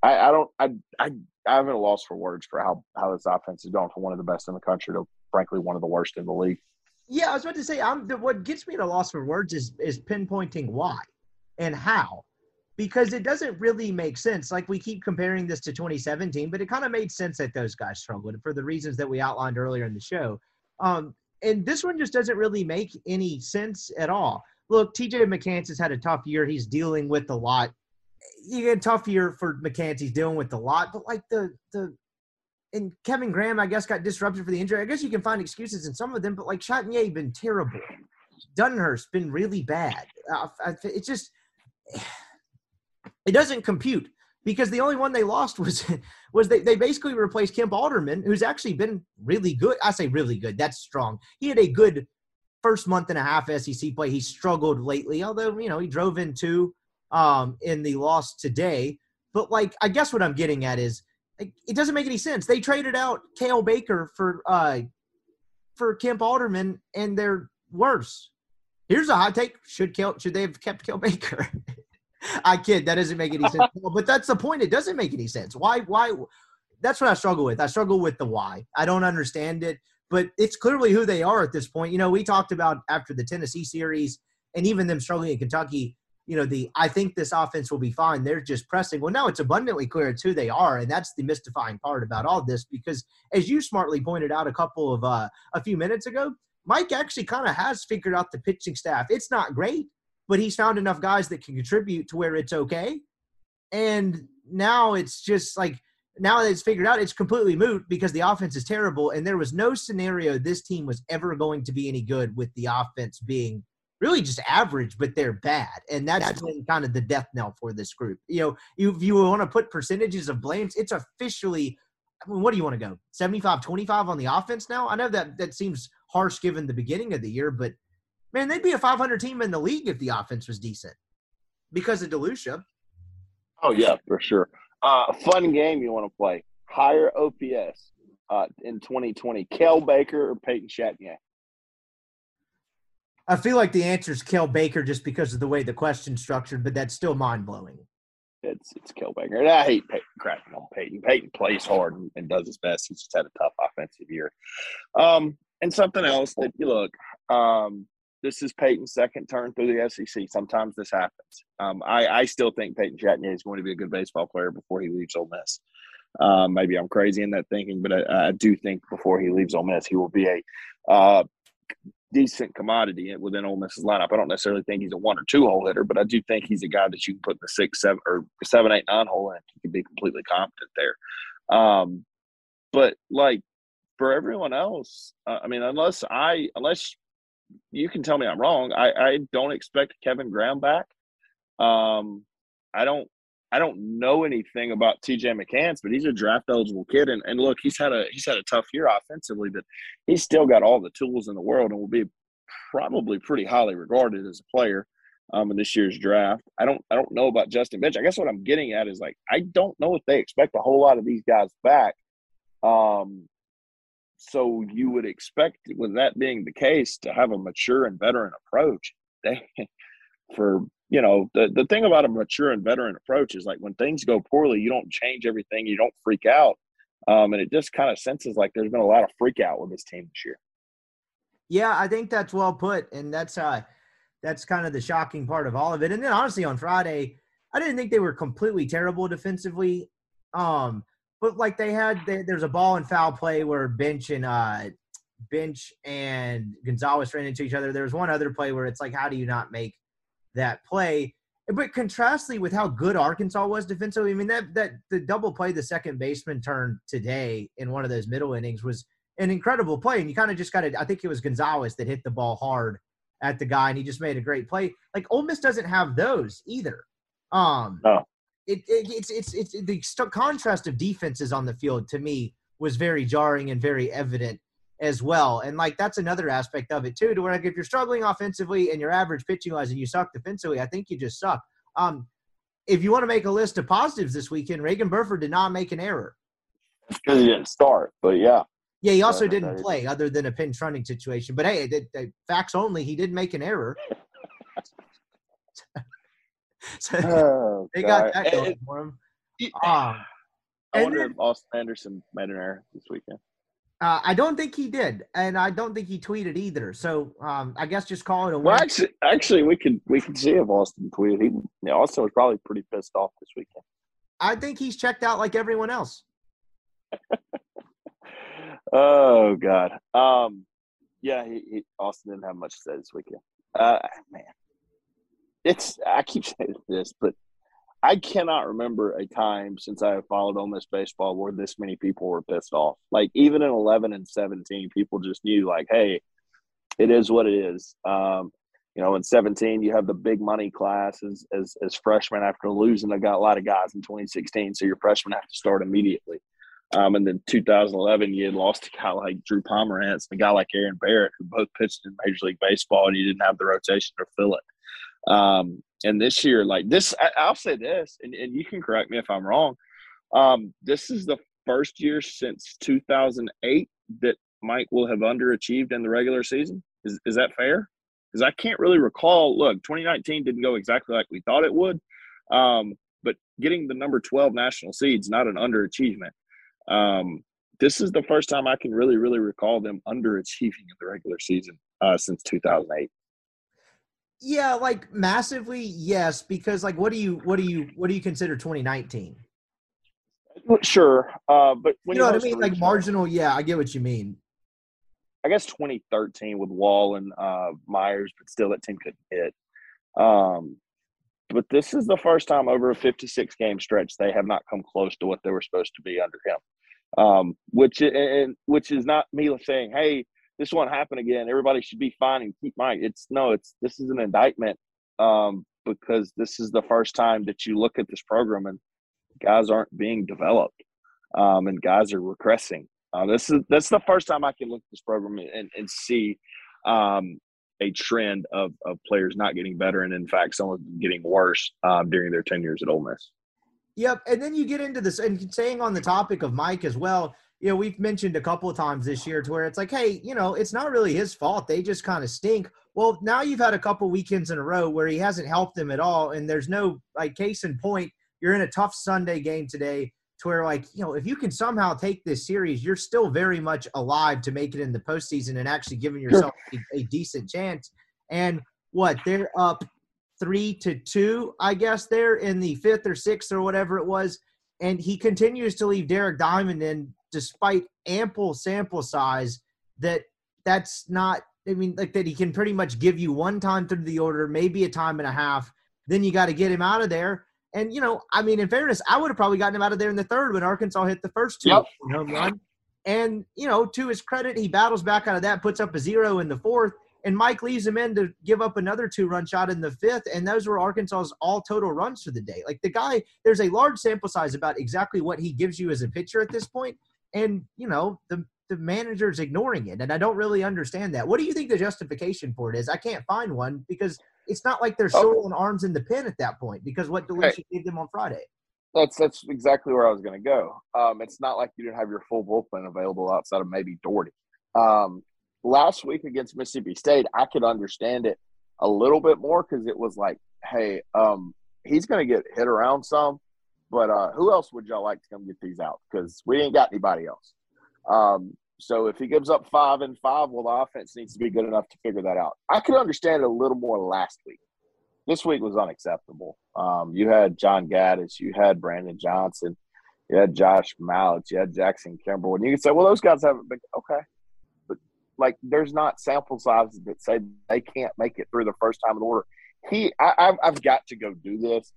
I, I don't I I I haven't a loss for words for how how this offense is going from one of the best in the country to frankly one of the worst in the league. Yeah, I was about to say, I'm the, what gets me at a loss for words is is pinpointing why and how, because it doesn't really make sense. Like we keep comparing this to 2017, but it kind of made sense that those guys struggled for the reasons that we outlined earlier in the show. Um, and this one just doesn't really make any sense at all. Look, TJ McCants has had a tough year. He's dealing with a lot. You get a tough year for McCants. He's dealing with a lot, but like the the and Kevin Graham, I guess, got disrupted for the injury. I guess you can find excuses in some of them, but like Chatagnier been terrible. Dunhurst been really bad. Uh, it's just it doesn't compute because the only one they lost was was they, they basically replaced Kemp Alderman, who's actually been really good. I say really good. That's strong. He had a good first month and a half SEC play. He struggled lately, although you know he drove in two um, in the loss today. But like, I guess what I'm getting at is it doesn't make any sense. They traded out Cael Baker for uh for Kemp Alderman, and they're worse. Here's a hot take: Should Cael, should they have kept Cael Baker? I kid. That doesn't make any sense. but that's the point. It doesn't make any sense. Why? Why? that's what I struggle with. I struggle with the why. I don't understand it, but it's clearly who they are at this point. You know, we talked about after the Tennessee series and even them struggling in Kentucky. You know, the I think this offense will be fine. They're just pressing. Well, now it's abundantly clear it's who they are, and that's the mystifying part about all this. Because as you smartly pointed out a couple of uh, a few minutes ago, Mike actually kind of has figured out the pitching staff. It's not great, but he's found enough guys that can contribute to where it's okay. And now it's just like now that it's figured out, it's completely moot because the offense is terrible. And there was no scenario this team was ever going to be any good with the offense being really just average, but they're bad. And that's, that's been kind of the death knell for this group. You know, if you want to put percentages of blames, it's officially, I mean, what do you want to go? 75 25 on the offense now? I know that that seems harsh given the beginning of the year, but man, they'd be a 500 team in the league if the offense was decent because of DeLucia. Oh, yeah, for sure. Uh, fun game you want to play. Higher OPS uh, in 2020, Cael Baker or Peyton Chatagnier? I feel like the answer is Cael Baker just because of the way the question's structured, but that's still mind blowing. It's it's Cael Baker, and I hate Peyton, cracking on Peyton. Peyton plays hard and, and, does his best. He's just had a tough offensive year. Um, and something else that you look, um, this is Peyton's second turn through the SEC. Sometimes this happens. Um, I, I still think Peyton Chatagnier is going to be a good baseball player before he leaves Ole Miss. Um, maybe I'm crazy in that thinking, but I, I, do think before he leaves Ole Miss, he will be a uh, decent commodity within Ole Miss's lineup. I don't necessarily think he's a one or two hole hitter, but I do think he's a guy that you can put in the six, seven, or seven, eight, nine hole, and he can be completely competent there. Um, but like for everyone else, uh, I mean, unless I unless you can tell me I'm wrong. I, I don't expect Kevin Graham back. Um, I don't I don't know anything about TJ McCants, but he's a draft eligible kid, and, and look, he's had a he's had a tough year offensively, but he's still got all the tools in the world, and will be probably pretty highly regarded as a player um, in this year's draft. I don't I don't know about Justin Bench. I guess what I'm getting at is like I don't know if they expect a whole lot of these guys back. Um, so you would expect, with that being the case, to have a mature and veteran approach. They, for you know, the the thing about a mature and veteran approach is like when things go poorly, you don't change everything, you don't freak out, um, and it just kind of senses like there's been a lot of freak out with this team this year. Yeah, I think that's well put, and that's uh, that's kind of the shocking part of all of it. And then honestly, on Friday, I didn't think they were completely terrible defensively. Um, but like they had they, there's a ball and foul play where bench and uh bench and gonzalez ran into each other. There's one other play where it's like how do you not make that play? But contrastly with how good arkansas was defensively i mean that that the double play the second baseman turned today in one of those middle innings was an incredible play. And you kind of just got to i think it was gonzalez that hit the ball hard at the guy and he just made a great play. Like Ole Miss doesn't have those either. Um oh it, it, it's it's it's the st- contrast of defenses on the field to me was very jarring and very evident as well. And like that's another aspect of it too, to where like if you're struggling offensively and you're average pitching wise and you suck defensively, I think you just suck. Um, if you want to make a list of positives this weekend, Reagan Burford did not make an error. Because he didn't start, but yeah. Yeah, he also didn't play other than a pinch running situation. But hey, the, the facts only, he did make an error. so oh, they got that going for him. Um, I wonder then, if Austin Anderson made an error this weekend. Uh, I don't think he did, and I don't think he tweeted either. So um, I guess just call it a win. Well, actually, actually, we could we could see if Austin tweeted. He you know, Austin was probably pretty pissed off this weekend. I think he's checked out like everyone else. oh God. Um, yeah, he, he, Austin didn't have much to say this weekend. Uh, man, it's I keep saying this, but I cannot remember a time since I have followed Ole Miss baseball where this many people were pissed off. Like even in eleven and seventeen, people just knew like, hey, it is what it is. Um, you know, in seventeen, you have the big money class as as, as freshmen after losing. I got a lot of guys in 2016, so your freshmen have to start immediately. Um, and then 2011, you had lost a guy like Drew Pomeranz and a guy like Aaron Barrett, who both pitched in Major League Baseball, and you didn't have the rotation to fill it. Um, and this year, like this, I, will say this, and, and you can correct me if I'm wrong. Um, this is the first year since 2008 that Mike will have underachieved in the regular season. Is, is that fair? Because I can't really recall. Look, 2019 didn't go exactly like we thought it would, um, but getting the number 12 national seeds not an underachievement. Um, this is the first time I can really, really recall them underachieving in the regular season uh, since 2008. Yeah, like massively, yes. Because like, what do you, what do you, what do you consider 2019? Sure, uh, but you know what I mean? Like marginal. Yeah, I get what you mean. I guess 2013 with Wahl and uh, Myers, but still that team couldn't hit. Um, but this is the first time over a 56 game stretch they have not come close to what they were supposed to be under him. Um, which and which is not me saying, "Hey, this won't happen again. Everybody should be fine and keep Mike." It's no, it's this is an indictment um, because this is the first time that you look at this program and guys aren't being developed um, and guys are regressing. Uh, this is that's the first time I can look at this program and, and see um, a trend of, of players not getting better and in fact some of them getting worse um, during their tenures at Ole Miss. Yep, and then you get into this and saying on the topic of Mike as well. You know, we've mentioned a couple of times this year to where it's like, hey, you know, it's not really his fault. They just kind of stink. Well, now you've had a couple weekends in a row where he hasn't helped them at all, and there's no like case in point. You're in a tough Sunday game today to where like you know if you can somehow take this series you're still very much alive to make it in the postseason and actually giving yourself a, a, decent chance and what they're up three to two i guess they're in the fifth or sixth or whatever it was and he continues to leave derek diamond in despite ample sample size that that's not i mean like that he can pretty much give you one time through the order maybe a time and a half then you got to get him out of there and you know, I mean, in fairness, I would have probably gotten him out of there in the third when Arkansas hit the first two yep. home run. And you know, to his credit, he battles back out of that, puts up a zero in the fourth, and Mike leaves him in to give up another two-run shot in the fifth, and those were Arkansas's all total runs for the day. Like the guy, there's a large sample size about exactly what he gives you as a pitcher at this point, and you know, the the manager's ignoring it, and I don't really understand that. What do you think the justification for it is? I can't find one because it's not like they're oh. and arms in the pen at that point because what DeLucia hey, gave them on Friday. That's that's exactly where I was going to go. Um, it's not like you didn't have your full bullpen available outside of maybe Dougherty. Um, last week against Mississippi State, I could understand it a little bit more because it was like, hey, um, he's going to get hit around some, but uh, who else would y'all like to come get these out? Because we ain't got anybody else. Um, so if he gives up five and five, well, the offense needs to be good enough to figure that out. I could understand it a little more last week. This week was unacceptable. Um, you had John Gaddis, you had Brandon Johnson, you had Josh Mallitz, you had Jackson Kimbrell, and you can say, well, those guys haven't been okay, but like there's not sample sizes that say they can't make it through the first time in order. He, I, I've, I've got to go do this.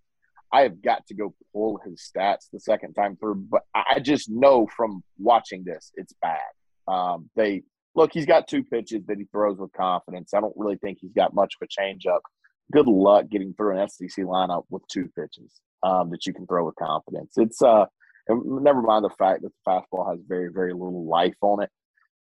I have got to go pull his stats the second time through, but I just know from watching this, it's bad. Um, they look, he's got two pitches that he throws with confidence. I don't really think he's got much of a changeup. Good luck getting through an SEC lineup with two pitches um, that you can throw with confidence. It's uh, never mind the fact that the fastball has very very little life on it.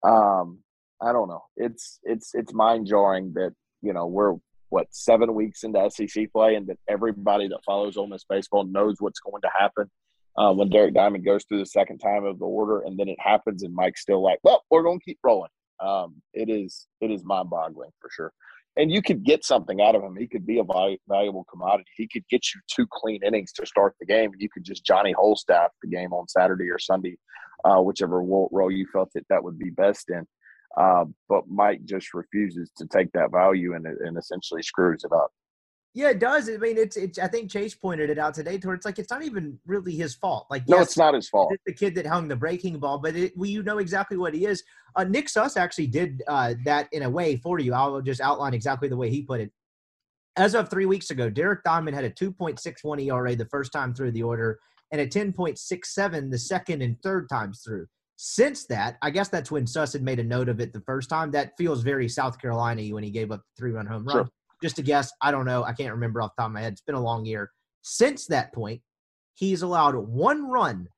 Um, I don't know. It's it's it's mind jarring that you know we're what seven weeks into SEC play and that everybody that follows Ole Miss baseball knows what's going to happen uh, when Derek Diamond goes through the second time of the order, and then it happens, and Mike's still like, "Well, we're going to keep rolling." Um, it is it is mind boggling for sure. And you could get something out of him. He could be a valuable commodity. He could get you two clean innings to start the game. You could just Johnny Holstaff the game on Saturday or Sunday, uh, whichever role you felt that that would be best in. Uh, but Mike just refuses to take that value and, and essentially screws it up. Yeah, it does. I mean, it's, it's. I think Chase pointed it out today, to where it's like it's not even really his fault. Like, no, yes, it's not his fault. It's the kid that hung the breaking ball, but it, we, you know exactly what he is. Uh, Nick Suss actually did uh, that in a way for you. I'll just outline exactly the way he put it. As of three weeks ago, Derek Diamond had a 2.61 ERA the first time through the order, and a 10.67 the second and third times through. Since that, I guess that's when Suss had made a note of it the first time. That feels very South Carolina when he gave up the three run home run. Sure just a guess. I don't know. I can't remember off the top of my head. It's been a long year. Since that point, he's allowed one run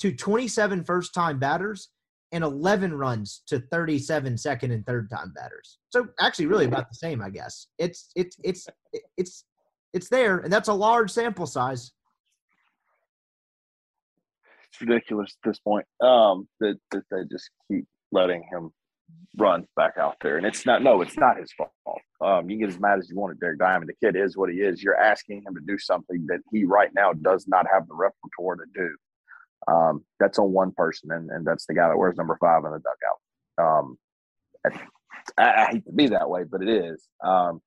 to 27 first time batters and 11 runs to 37 second and third time batters. So actually really about the same, I guess. It's it's it's it's it's there and that's a large sample size. It's ridiculous at this point. Um that, that they just keep letting him run back out there. And it's not, no, it's not his fault. Um, you can get as mad as you want at Derek Diamond. The kid is what he is. You're asking him to do something that he right now does not have the repertoire to do. Um, that's on one person, and, and that's the guy that wears number five in the dugout. Um, I, I, hate to be that way, but it is. Um,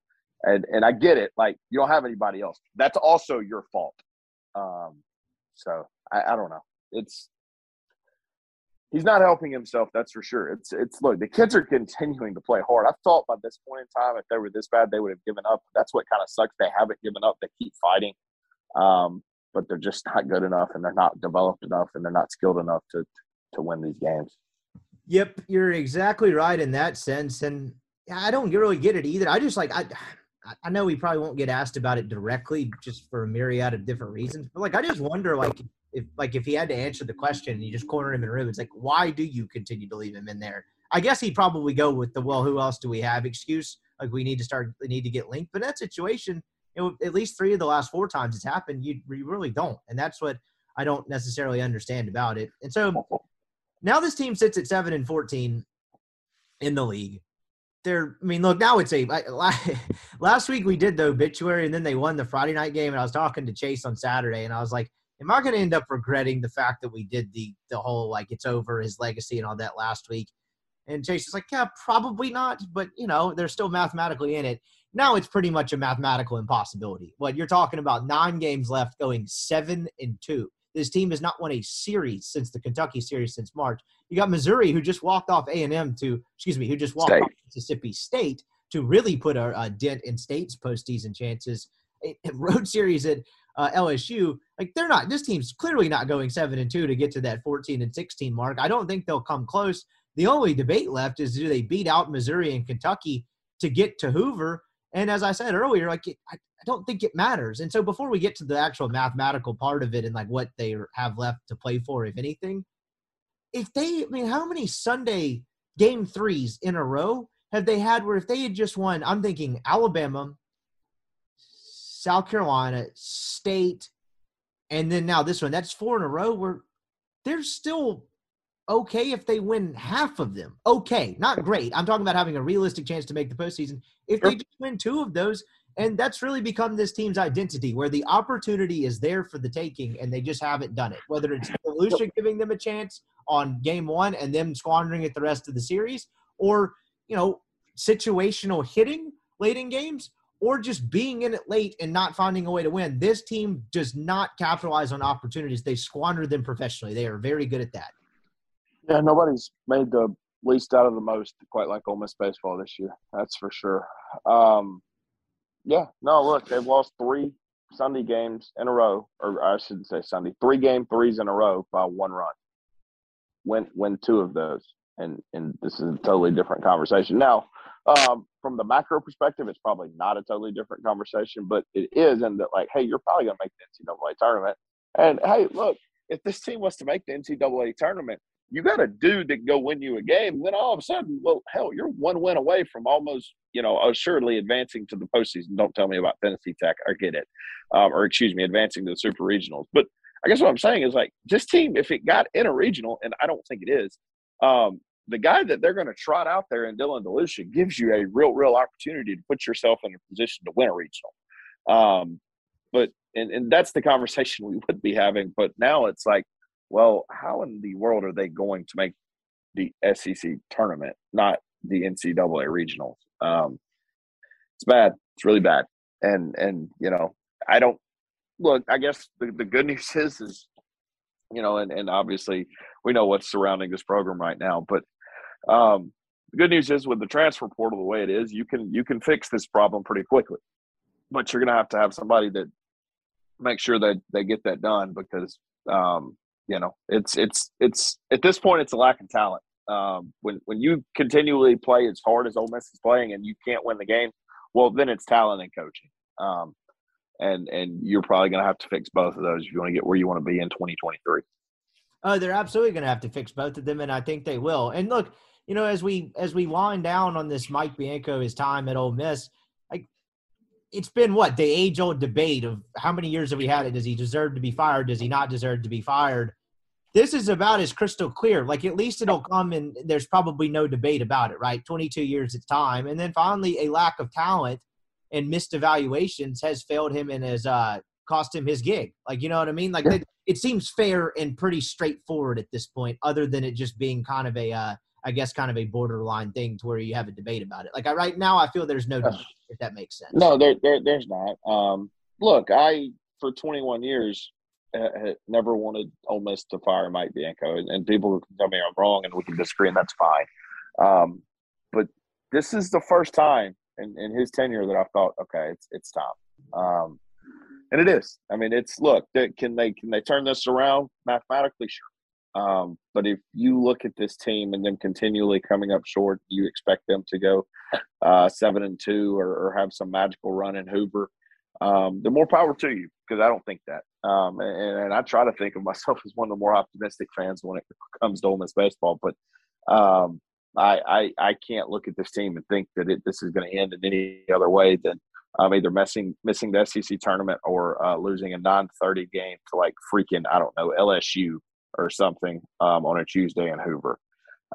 and and I get it. Like you don't have anybody else. That's also your fault. Um, so I, I don't know. It's he's not helping himself. That's for sure. It's it's look. The kids are continuing to play hard. I thought by this point in time, if they were this bad, they would have given up. That's what kind of sucks. They haven't given up. They keep fighting. Um, but they're just not good enough, and they're not developed enough, and they're not skilled enough to to win these games. Yep, you're exactly right in that sense, and I don't really get it either. I just like I. I know we probably won't get asked about it directly, just for a myriad of different reasons. But like, I just wonder, like, if like if he had to answer the question and you just corner him in a room, it's like, why do you continue to leave him in there? I guess he'd probably go with the well, who else do we have excuse? Like we need to start, we need to get linked. But that situation, it, at least three of the last four times it's happened, you, you really don't, and that's what I don't necessarily understand about it. And so now this team sits at seven and fourteen in the league. They're, I mean, look, now it's a. Last week we did the obituary, and then they won the Friday night game. And I was talking to Chase on Saturday, and I was like, "Am I going to end up regretting the fact that we did the the whole like it's over his legacy and all that last week?" And Chase is like, "Yeah, probably not, but you know, they're still mathematically in it." Now it's pretty much a mathematical impossibility. What you're talking about, nine games left, going seven and two. This team has not won a series since the Kentucky series since March. You got Missouri, who just walked off A and M to, excuse me, who just walked State. off Mississippi State to really put a, a dent in State's postseason chances. A, a road series at uh, LSU, like they're not. This team's clearly not going seven and two to get to that fourteen and sixteen mark. I don't think they'll come close. The only debate left is do they beat out Missouri and Kentucky to get to Hoover? And as I said earlier, like I, don't think it matters. And so before we get to the actual mathematical part of it and like what they have left to play for, if anything, if they, I mean, how many Sunday game threes in a row have they had where if they had just won, I'm thinking Alabama, South Carolina, State, and then now this one, that's four in a row where they're still okay if they win half of them. Okay, not great. I'm talking about having a realistic chance to make the postseason. If they just win two of those, and that's really become this team's identity, where the opportunity is there for the taking, and they just haven't done it. Whether it's Lucia giving them a chance on game one and them squandering it the rest of the series, or you know situational hitting late in games, or just being in it late and not finding a way to win. This team does not capitalize on opportunities; they squander them professionally. They are very good at that. Yeah, nobody's made the least out of the most quite like Ole Miss baseball this year. That's for sure. Um, yeah, no, look, they've lost three Sunday games in a row, or I shouldn't say Sunday, three game threes in a row by one run. Win win two of those, and and this is a totally different conversation. Now, um, from the macro perspective, it's probably not a totally different conversation, but it is in that like, hey, you're probably gonna make the NCAA tournament, and hey, look, if this team was to make the NCAA tournament, you got a dude that can go win you a game. Then all of a sudden, well, hell, you're one win away from almost, you know, assuredly advancing to the postseason. Don't tell me about Tennessee Tech. I get it. Um, or excuse me, advancing to the super regionals. But I guess what I'm saying is like this team, if it got in a regional, and I don't think it is, um, the guy that they're going to trot out there in Dylan DeLucia gives you a real, real opportunity to put yourself in a position to win a regional. Um, but and, and that's the conversation we would be having. But now it's like well, how in the world are they going to make the SEC tournament, not the NCAA regionals? Um, it's bad. It's really bad. And and you know, I don't look. I guess the, the good news is is you know, and and obviously we know what's surrounding this program right now, but um, the good news is with the transfer portal the way it is, you can you can fix this problem pretty quickly. But you're going to have to have somebody that make sure that they get that done because um, you know, it's it's it's at this point it's a lack of talent. Um, when when you continually play as hard as Ole Miss is playing and you can't win the game, well then it's talent and coaching. Um, and and you're probably going to have to fix both of those if you want to get where you want to be in 2023. Oh, they're absolutely going to have to fix both of them, and I think they will. And look, you know, as we as we wind down on this Mike Bianco his time at Ole Miss, it's been what the age old debate of how many years have we had it? Does he deserve to be fired? Does he not deserve to be fired? this is about as crystal clear. Like at least it'll come and there's probably no debate about it, right? 22 years of time. And then finally, a lack of talent and missed evaluations has failed him and has uh, cost him his gig. Like, you know what I mean? Like, yeah. it seems fair and pretty straightforward at this point, other than it just being kind of a, uh, I guess, kind of a borderline thing to where you have a debate about it. Like I, right now, I feel there's no debate, if that makes sense. No, there, there there's not. Um, look, I for 21 years uh, never wanted Ole Miss to fire Mike Bianco, and, and, people can tell me I'm wrong, and we can disagree, and that's fine. Um, but this is the first time in, in his tenure that I thought, okay, it's it's time. Um, and it is. I mean, it's look. Can they can they turn this around mathematically? Sure. Um, but if you look at this team and them continually coming up short, you expect them to go uh, seven and two or, or, have some magical run in Hoover. Um, the more power to you, because I don't think that. Um, and, and, I try to think of myself as one of the more optimistic fans when it comes to Ole Miss baseball. But um, I, I, I can't look at this team and think that it, this is going to end in any other way than um, either missing missing the SEC tournament or uh, losing a 9:30 game to like freaking I don't know LSU or something um, on a Tuesday in Hoover,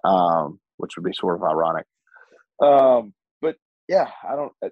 um, which would be sort of ironic. Um, but yeah, I don't. Uh,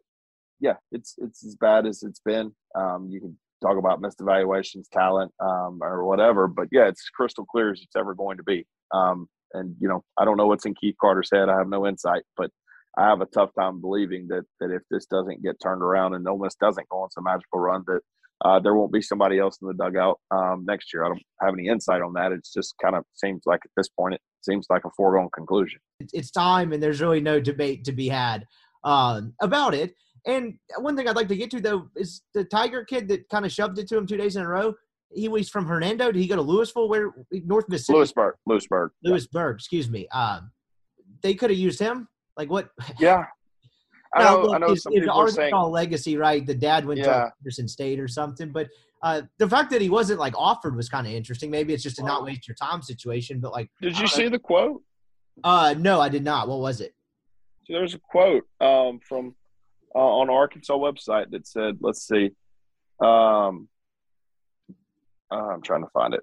yeah, it's it's as bad as it's been. Um, you can talk about missed evaluations, talent, um, or whatever, but yeah, it's crystal clear as it's ever going to be. and you know, I don't know what's in Keith Carter's head. I have no insight, but I have a tough time believing that that if this doesn't get turned around and Ole Miss doesn't go on some magical run, that uh, there won't be somebody else in the dugout um, next year. I don't have any insight on that. It's just kind of seems like at this point it seems like a foregone conclusion. It's time, and there's really no debate to be had uh, about it. And one thing I'd like to get to though is the Tygart kid that kind of shoved it to him two days in a row. He was from Hernando. Did he go to Louisville? Where North Mississippi? Lewisburg. Lewisburg. Lewisburg. Excuse me. Um, they could have used him. Like what? Yeah. I know, look, I know some people saying legacy, right? The dad went yeah. to Anderson State or something, but uh, the fact that he wasn't like offered was kind of interesting. Maybe it's just a not waste your time situation, but like, did you see know. the quote? Uh, no, I did not. What was it? So there's a quote um, from uh, on Arkansas website that said, "Let's see." Um, uh, I'm trying to find it.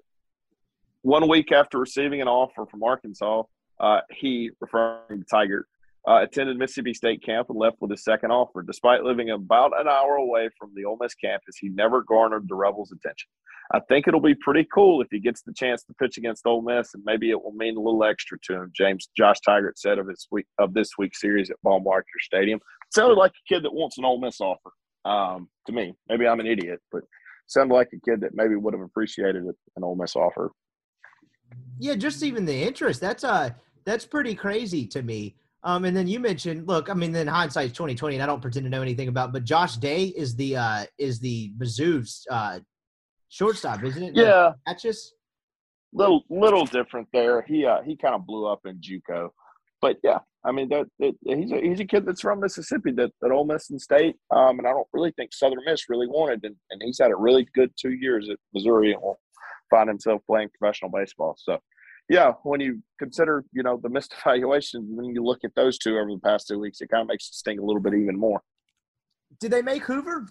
One week after receiving an offer from Arkansas, uh, he, referring to Tygart, uh, attended Mississippi State camp and left with his second offer. Despite living about an hour away from the Ole Miss campus, he never garnered the Rebels' attention. I think it'll be pretty cool if he gets the chance to pitch against Ole Miss, and maybe it will mean a little extra to him. James Josh Tygart said of his week of this week's series at Baum-Walker Stadium. sounded like a kid that wants an Ole Miss offer. Um, to me, maybe I'm an idiot, but sounded like a kid that maybe would have appreciated an Ole Miss offer. Yeah, just even the interest. That's uh that's pretty crazy to me. Um, and then you mentioned, look, I mean, then hindsight's twenty twenty, and I don't pretend to know anything about, but Josh Day is the uh, is the Mizzou's uh, shortstop, isn't it? Yeah, Patches. Little little different there. He uh, he kind of blew up in JUCO, but yeah, I mean, that, that, he's a he's a kid that's from Mississippi, that that Ole Miss and State, um, and I don't really think Southern Miss really wanted, and, and he's had a really good two years at Missouri, and will find himself playing professional baseball. So yeah, when you consider, you know, the missed evaluations, when you look at those two over the past two weeks, it kind of makes it sting a little bit even more. Did they make Hoover?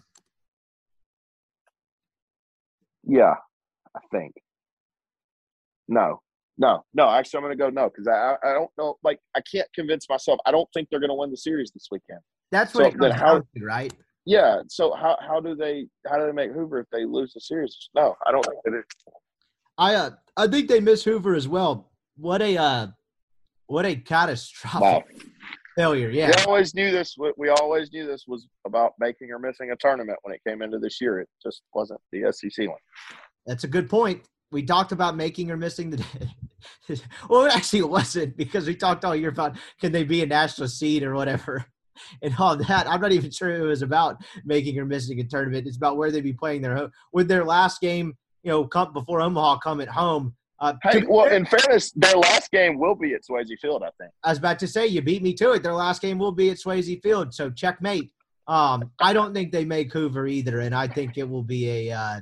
Yeah, I think. No, no, no. Actually, I'm going to go no because I, I don't know. Like, I can't convince myself. I don't think they're going to win the series this weekend. That's what so it comes how, down to, right? Yeah. So how how do they how do they make Hoover if they lose the series? No, I don't think they do. I uh, I think they miss Hoover as well. What a uh, what a catastrophic wow. failure! Yeah, we always knew this. We always knew this was about making or missing a tournament when it came into this year. It just wasn't the SEC one. That's a good point. We talked about making or missing the. well, it actually, it wasn't because we talked all year about can they be a national seed or whatever and all that. I'm not even sure it was about making or missing a tournament. It's about where they'd be playing their home. With their last game you know, come before Omaha come at home. Uh, hey, well, in fairness, their last game will be at Swayze Field, I think. I was about to say, you beat me to it. Their last game will be at Swayze Field, so checkmate. Um, I don't think they make Hoover either, and I think it will be a uh,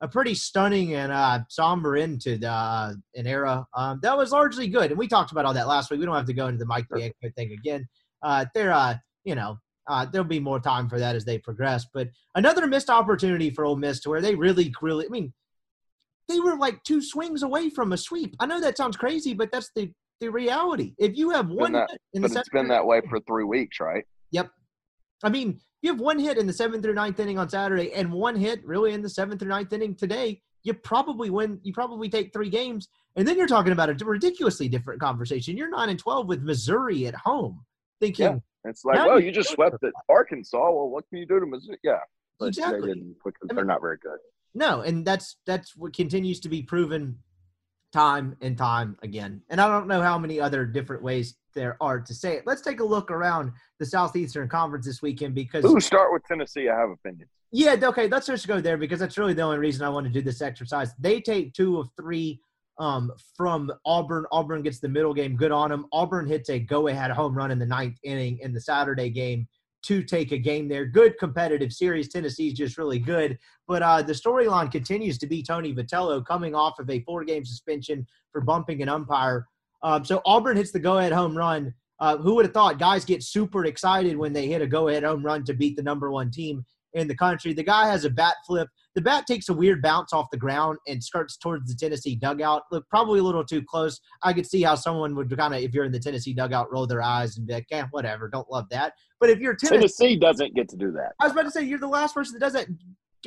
a pretty stunning and uh, somber end to the, uh, an era um, that was largely good. And we talked about all that last week. We don't have to go into the Mike Bianco thing again. Uh, they're, uh, you know, uh, there'll be more time for that as they progress. But another missed opportunity for Ole Miss to where they really, really, I mean, they were like two swings away from a sweep. I know that sounds crazy, but that's the the reality. If you have one, that, but it's been that way for three weeks, right? Yep. I mean, you have one hit in the seventh or ninth inning on Saturday, and one hit really in the seventh or ninth inning today. you probably win. You probably take three games, and then you're talking about a ridiculously different conversation. You're nine and twelve with Missouri at home, thinking. Yeah. It's like, well, you just swept at Arkansas. Well, what can you do to Missouri? Yeah, but exactly. they didn't because I mean, they're not very good. No, and that's that's what continues to be proven time and time again. And I don't know how many other different ways there are to say it. Let's take a look around the Southeastern Conference this weekend because. Ooh, start with Tennessee. I have opinions. Yeah, okay. Let's just go there because that's really the only reason I want to do this exercise. They take two of three um, from Auburn. Auburn gets the middle game. Good on them. Auburn hits a go-ahead home run in the ninth inning in the Saturday game to take a game there. Good competitive series. Tennessee's just really good. But uh, the storyline continues to be Tony Vitello coming off of a four-game suspension for bumping an umpire. Um, so Auburn hits the go-ahead home run. Uh, who would have thought guys get super excited when they hit a go-ahead home run to beat the number one team in the country? The guy has a bat flip the bat takes a weird bounce off the ground and skirts towards the Tennessee dugout. Look, probably a little too close. I could see how someone would kind of, if you're in the Tennessee dugout, roll their eyes and be like, "Yeah, whatever, don't love that." But if you're Tennessee, Tennessee doesn't get to do that. I was about to say you're the last person that does that.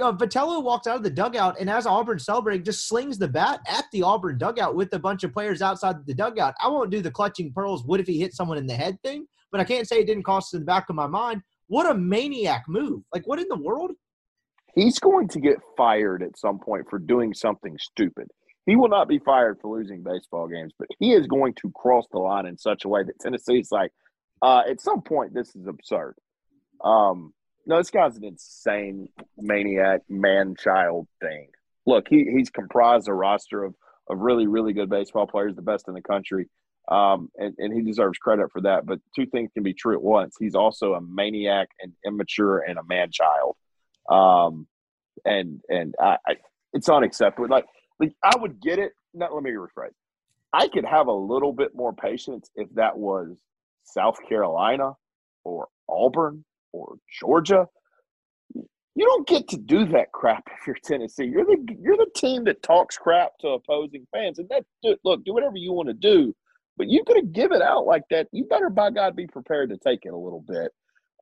Uh, Vitello walks out of the dugout and as Auburn celebrating, just slings the bat at the Auburn dugout with a bunch of players outside the dugout. I won't do the clutching pearls. What if he hit someone in the head thing? But I can't say it didn't cost in the back of my mind. What a maniac move! Like what in the world? He's going to get fired at some point for doing something stupid. He will not be fired for losing baseball games, but he is going to cross the line in such a way that Tennessee's like, uh, at some point, this is absurd. Um, no, this guy's an insane maniac, man child thing. Look, he, he's comprised a roster of, of really, really good baseball players, the best in the country. Um, and, and he deserves credit for that. But two things can be true at once. He's also a maniac and immature and a man child. Um, and and I, I, it's unacceptable. Like like I would get it. Not let me rephrase. I could have a little bit more patience if that was South Carolina or Auburn or Georgia. You don't get to do that crap if you're Tennessee. You're the you're the team that talks crap to opposing fans, and that look do whatever you want to do, but you're going to give it out like that. You better by God be prepared to take it a little bit.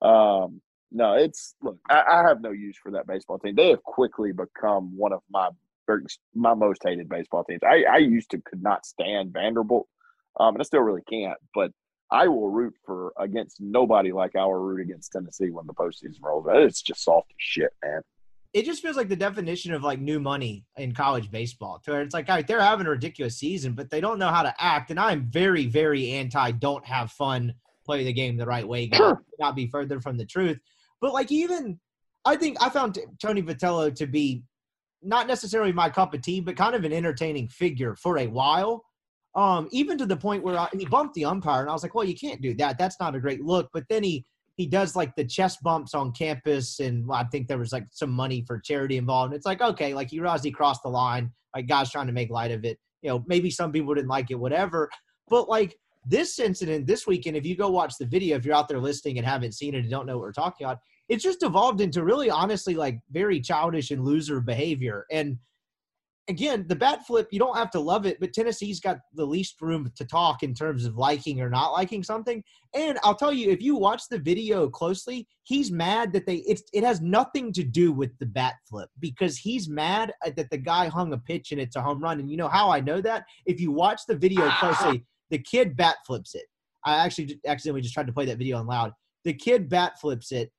Um, no, it's look. I, I, have no use for that baseball team. They have quickly become one of my my most hated baseball teams. I, I used to could not stand Vanderbilt, um, and I still really can't. But I will root for against nobody like I will root against Tennessee when the postseason rolls. It's just soft as shit, man. It just feels like the definition of like new money in college baseball. To where it's like, all right, they're having a ridiculous season, but they don't know how to act. And I'm very, very anti. Don't have fun, play the game the right way. Sure. Not be further from the truth. But like even I think I found Tony Vitello to be not necessarily my cup of tea, but kind of an entertaining figure for a while. Um, even to the point where I, he bumped the umpire, and I was like, "Well, you can't do that. That's not a great look." But then he he does like the chest bumps on campus, and I think there was like some money for charity involved. And It's like okay, like you realize he crossed the line. Like guys trying to make light of it. You know, maybe some people didn't like it, whatever. But like this incident this weekend, if you go watch the video, if you're out there listening and haven't seen it and don't know what we're talking about, it's just evolved into really honestly like very childish and loser behavior. And again, the bat flip, you don't have to love it, but Tennessee's got the least room to talk in terms of liking or not liking something. And I'll tell you, if you watch the video closely, he's mad that they it's it has nothing to do with the bat flip because he's mad that the guy hung a pitch and it's a home run. And you know how I know that? If you watch the video ah. closely, the kid bat flips it. I actually accidentally just tried to play that video on loud. The kid bat flips it,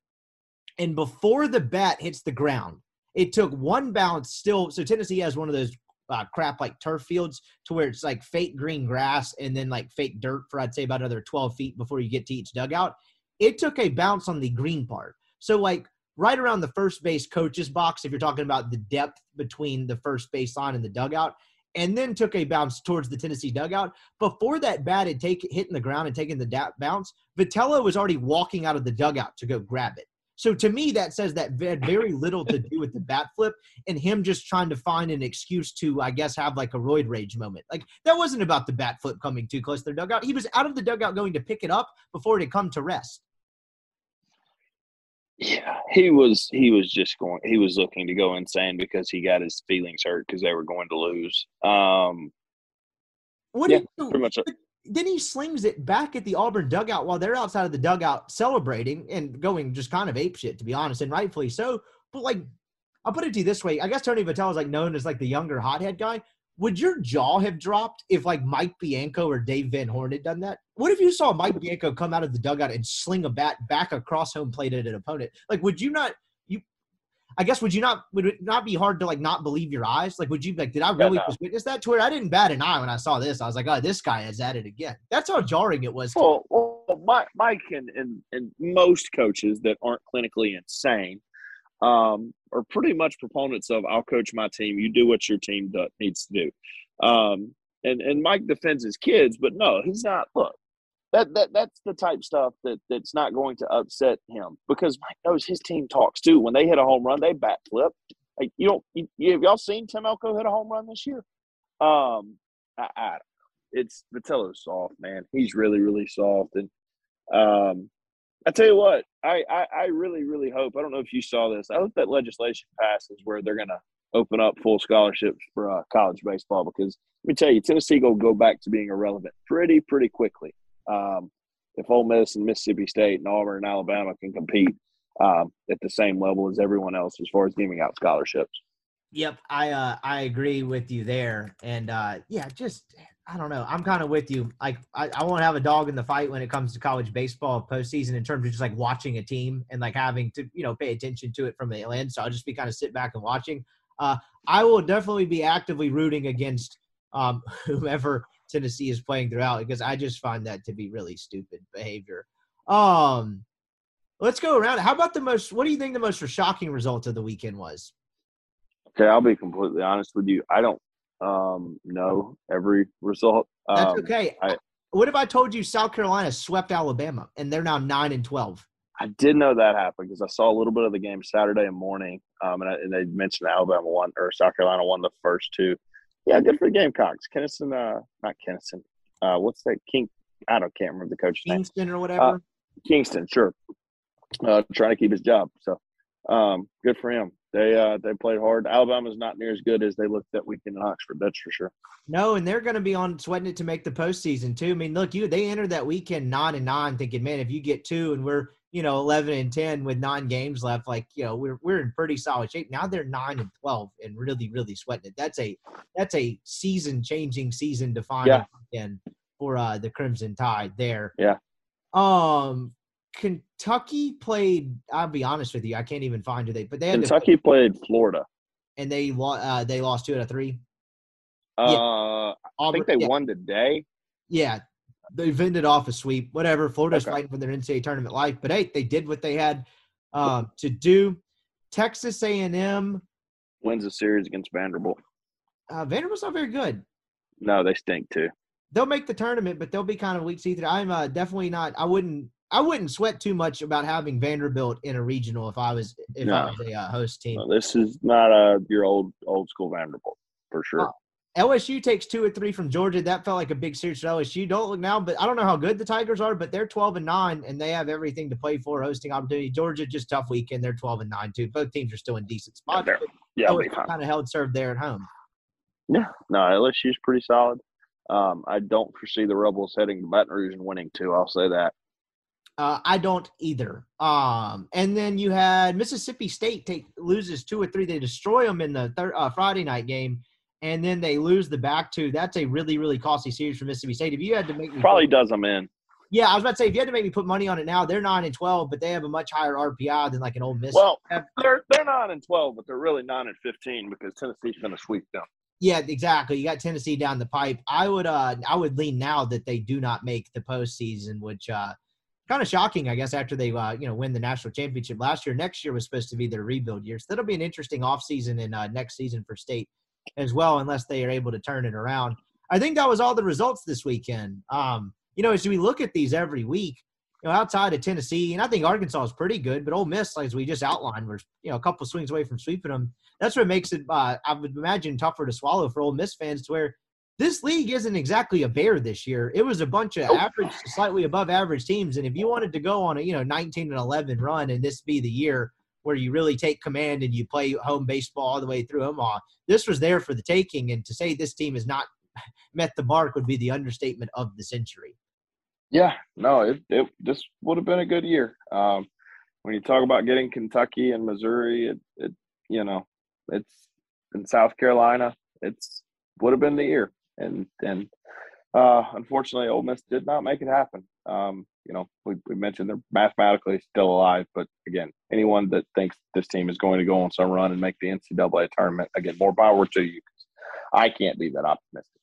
and before the bat hits the ground, it took one bounce. Still, so Tennessee has one of those uh, crap like turf fields to where it's like fake green grass and then like fake dirt for I'd say about another 12 feet before you get to each dugout. It took a bounce on the green part. So like right around the first base coach's box, if you're talking about the depth between the first base line and the dugout, and then took a bounce towards the Tennessee dugout. Before that bat had take, hitting the ground and taking the da- bounce, Vitello was already walking out of the dugout to go grab it. So to me, that says that had very little to do with the bat flip and him just trying to find an excuse to, I guess, have like a roid rage moment. Like that wasn't about the bat flip coming too close to the dugout. He was out of the dugout going to pick it up before it had come to rest. Yeah, he was he was just going he was looking to go insane because he got his feelings hurt because they were going to lose. Um what yeah, pretty much. Then he slings it back at the Auburn dugout while they're outside of the dugout celebrating and going just kind of ape shit, to be honest, and rightfully so. But like I'll put it to you this way. I guess Tony Vitello is like known as like the younger hothead guy. Would your jaw have dropped if like Mike Bianco or Dave Van Horn had done that? What if you saw Mike Bianco come out of the dugout and sling a bat back across home plate at an opponent? Like, would you not? I guess, would you not? Would it not be hard to like not believe your eyes? Like, would you like? Did I really Yeah, no. just witness that? To where I didn't bat an eye when I saw this. I was like, oh, this guy is at it again. That's how jarring it was. Well, well Mike, Mike and, and, and most coaches that aren't clinically insane um, are pretty much proponents of I'll coach my team. You do what your team do, needs to do. Um, and and Mike defends his kids, but no, he's not. Look, that that that's the type stuff that that's not going to upset him because Mike knows his team talks too. When they hit a home run, they backflip. Like you don't, you, have y'all seen Tim Elko hit a home run this year? Um, I, I it's Vitello's soft, man. He's really, really soft. And um, I tell you what, I, I, I really, really hope. I don't know if you saw this. I hope that legislation passes where they're to open up full scholarships for uh, college baseball because let me tell you, Tennessee will go back to being irrelevant pretty, pretty quickly. Um, if Ole Miss and Mississippi State and Auburn and Alabama can compete um, at the same level as everyone else as far as giving out scholarships. Yep, I uh I agree with you there. And uh yeah, just I don't know. I'm kind of with you. Like I, I won't have a dog in the fight when it comes to college baseball postseason in terms of just like watching a team and like having to, you know, pay attention to it from the end. So I'll just be kind of sit back and watching. Uh I will definitely be actively rooting against um whomever Tennessee is playing throughout because I just find that to be really stupid behavior. Um let's go around. How about the most what do you think the most shocking result of the weekend was? Okay, I'll be completely honest with you. I don't um, know every result. That's Um, okay. I- what if I told you South Carolina swept Alabama and they're now nine and twelve? I did know that happened because I saw a little bit of the game Saturday morning, um, and, I, and they mentioned Alabama won or South Carolina won the first two. Yeah, good for the Gamecocks. Kennison, uh, not Kennison. Uh, what's that? King. I don't can't remember the coach's name. Kingston or whatever. Kingston, sure. Uh, trying to keep his job. So, um, good for him. They uh, they played hard. Alabama's not near as good as they looked that weekend in Oxford. That's for sure. no, and they're going to be on sweating it to make the postseason too. I mean, look, you they entered that weekend nine and nine, thinking, man, if you get two and we're you know eleven and ten with nine games left, like you know we're we're in pretty solid shape. Now they're nine and twelve and really really sweating it. That's a that's a season changing, season defining Yeah. for uh, the Crimson Tide there. Yeah. Um, Kentucky played. I'll be honest with you, I can't even find who they. But they had to, Kentucky played Florida. and they uh, they lost two out of three. Uh, I Auburn, think they yeah, won today. Yeah, they vended off a sweep. Whatever. Florida's Okay. fighting for their NCAA tournament life, but hey, they did what they had um, to do. Texas A&M, Wins the series against Vanderbilt. uh, Vanderbilt's not very good. No, they stink too. They'll make the tournament, but they'll be kind of weak seated. I'm uh, definitely not. I wouldn't. I wouldn't sweat too much about having Vanderbilt in a regional if I was if I was a uh, host team. No, this is not a your old old school Vanderbilt for sure. LSU takes two or three from Georgia. That felt like a big series for LSU. Don't look now, but I don't know how good the Tigers are, but they're 12 and 9 and they have everything to play for hosting opportunity. Georgia just tough weekend. They're 12 and 9 too. Both teams are still in decent spots. yeah, fine. kind of held served there at home. Yeah, no, LSU's pretty solid. Um, I don't foresee the Rebels heading to Baton Rouge and winning too. I'll say that. Uh, I don't either. Um, and then you had Mississippi State take loses two or three. They destroy them in the thir- uh, Friday night game, and then they lose the back two. That's a really really costly series for Mississippi State. If you had to make me Probably does them in. Yeah, I was about to say if you had to make me put money on it now, they're nine and twelve, but they have a much higher RPI than like an Ole Miss. Well, they're they're nine and twelve, but they're really nine and fifteen because Tennessee's going to sweep them. yeah, exactly. You got Tennessee down the pipe. I would uh I would lean now that they do not make the postseason, which uh kind of shocking, I guess, after they uh, you know win the national championship last year. Next year was supposed to be their rebuild year. So that'll be an interesting offseason and uh, next season for state as well, unless they are able to turn it around. I think that was all the results this weekend. Um, you know, as we look at these every week, you know, outside of Tennessee, and I think Arkansas is pretty good, but Ole Miss, as we just outlined, we're you know a couple swings away from sweeping them. That's what makes it, uh, I would imagine, tougher to swallow for Ole Miss fans. To where this league isn't exactly a bear this year. It was a bunch of average, slightly above average teams, and if you wanted to go on a you know 19 and 11 run, and this be the year where you really take command and you play home baseball all the way through Omaha, this was there for the taking. And to say this team has not met the mark would be the understatement of the century. Yeah, no, it, it this would have been a good year. Um, when you talk about getting Kentucky and Missouri, it, it you know, it's in South Carolina. It's would have been the year, and and uh, unfortunately, Ole Miss did not make it happen. Um, you know, we, we mentioned they're mathematically still alive, but again, anyone that thinks this team is going to go on some run and make the NCAA tournament, again, more power to you. I can't be that optimistic.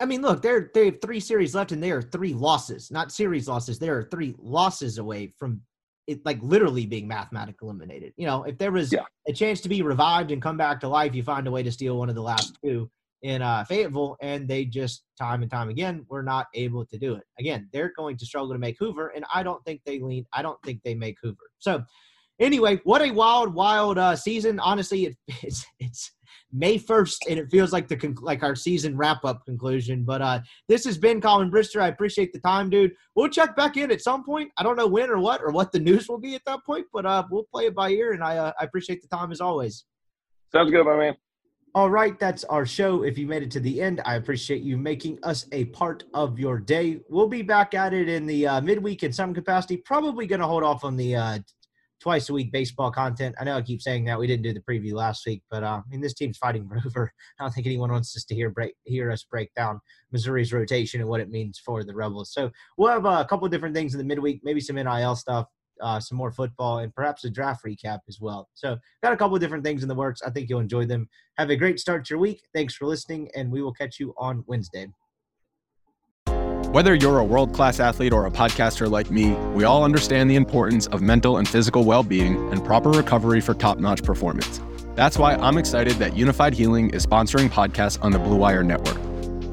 I mean, look, they're they have three series left, and they are three losses, not series losses. They are three losses away from it, like literally being mathematically eliminated. You know, if there was yeah. a chance to be revived and come back to life, you find a way to steal one of the last two in uh, Fayetteville, and they just time and time again were not able to do it. Again, they're going to struggle to make Hoover, and I don't think they lean. I don't think they make Hoover. So, anyway, what a wild, wild uh, season. Honestly, it, it's it's May 1st, and it feels like the like our season wrap up conclusion. But uh, this has been Colin Brister. I appreciate the time, dude. We'll check back in at some point. I don't know when or what or what the news will be at that point, but uh, we'll play it by ear. And I uh, I appreciate the time as always. Sounds good, my man. All right, that's our show. If you made it to the end, I appreciate you making us a part of your day. We'll be back at it in the uh, midweek in some capacity. Probably going to hold off on the uh, twice a week baseball content. I know I keep saying that we didn't do the preview last week, but uh, I mean this team's fighting over. I don't think anyone wants us to hear break hear us break down Missouri's rotation and what it means for the Rebels. So we'll have uh, a couple different things in the midweek, maybe some NIL stuff, uh, some more football, and perhaps a draft recap as well. So got a couple of different things in the works. I think you'll enjoy them. Have a great start to your week. Thanks for listening, and we will catch you on Wednesday. Whether you're a world class athlete or a podcaster like me, we all understand the importance of mental and physical well being and proper recovery for top notch performance. That's why I'm excited that Unifyd Healing is sponsoring podcasts on the Blue Wire Network.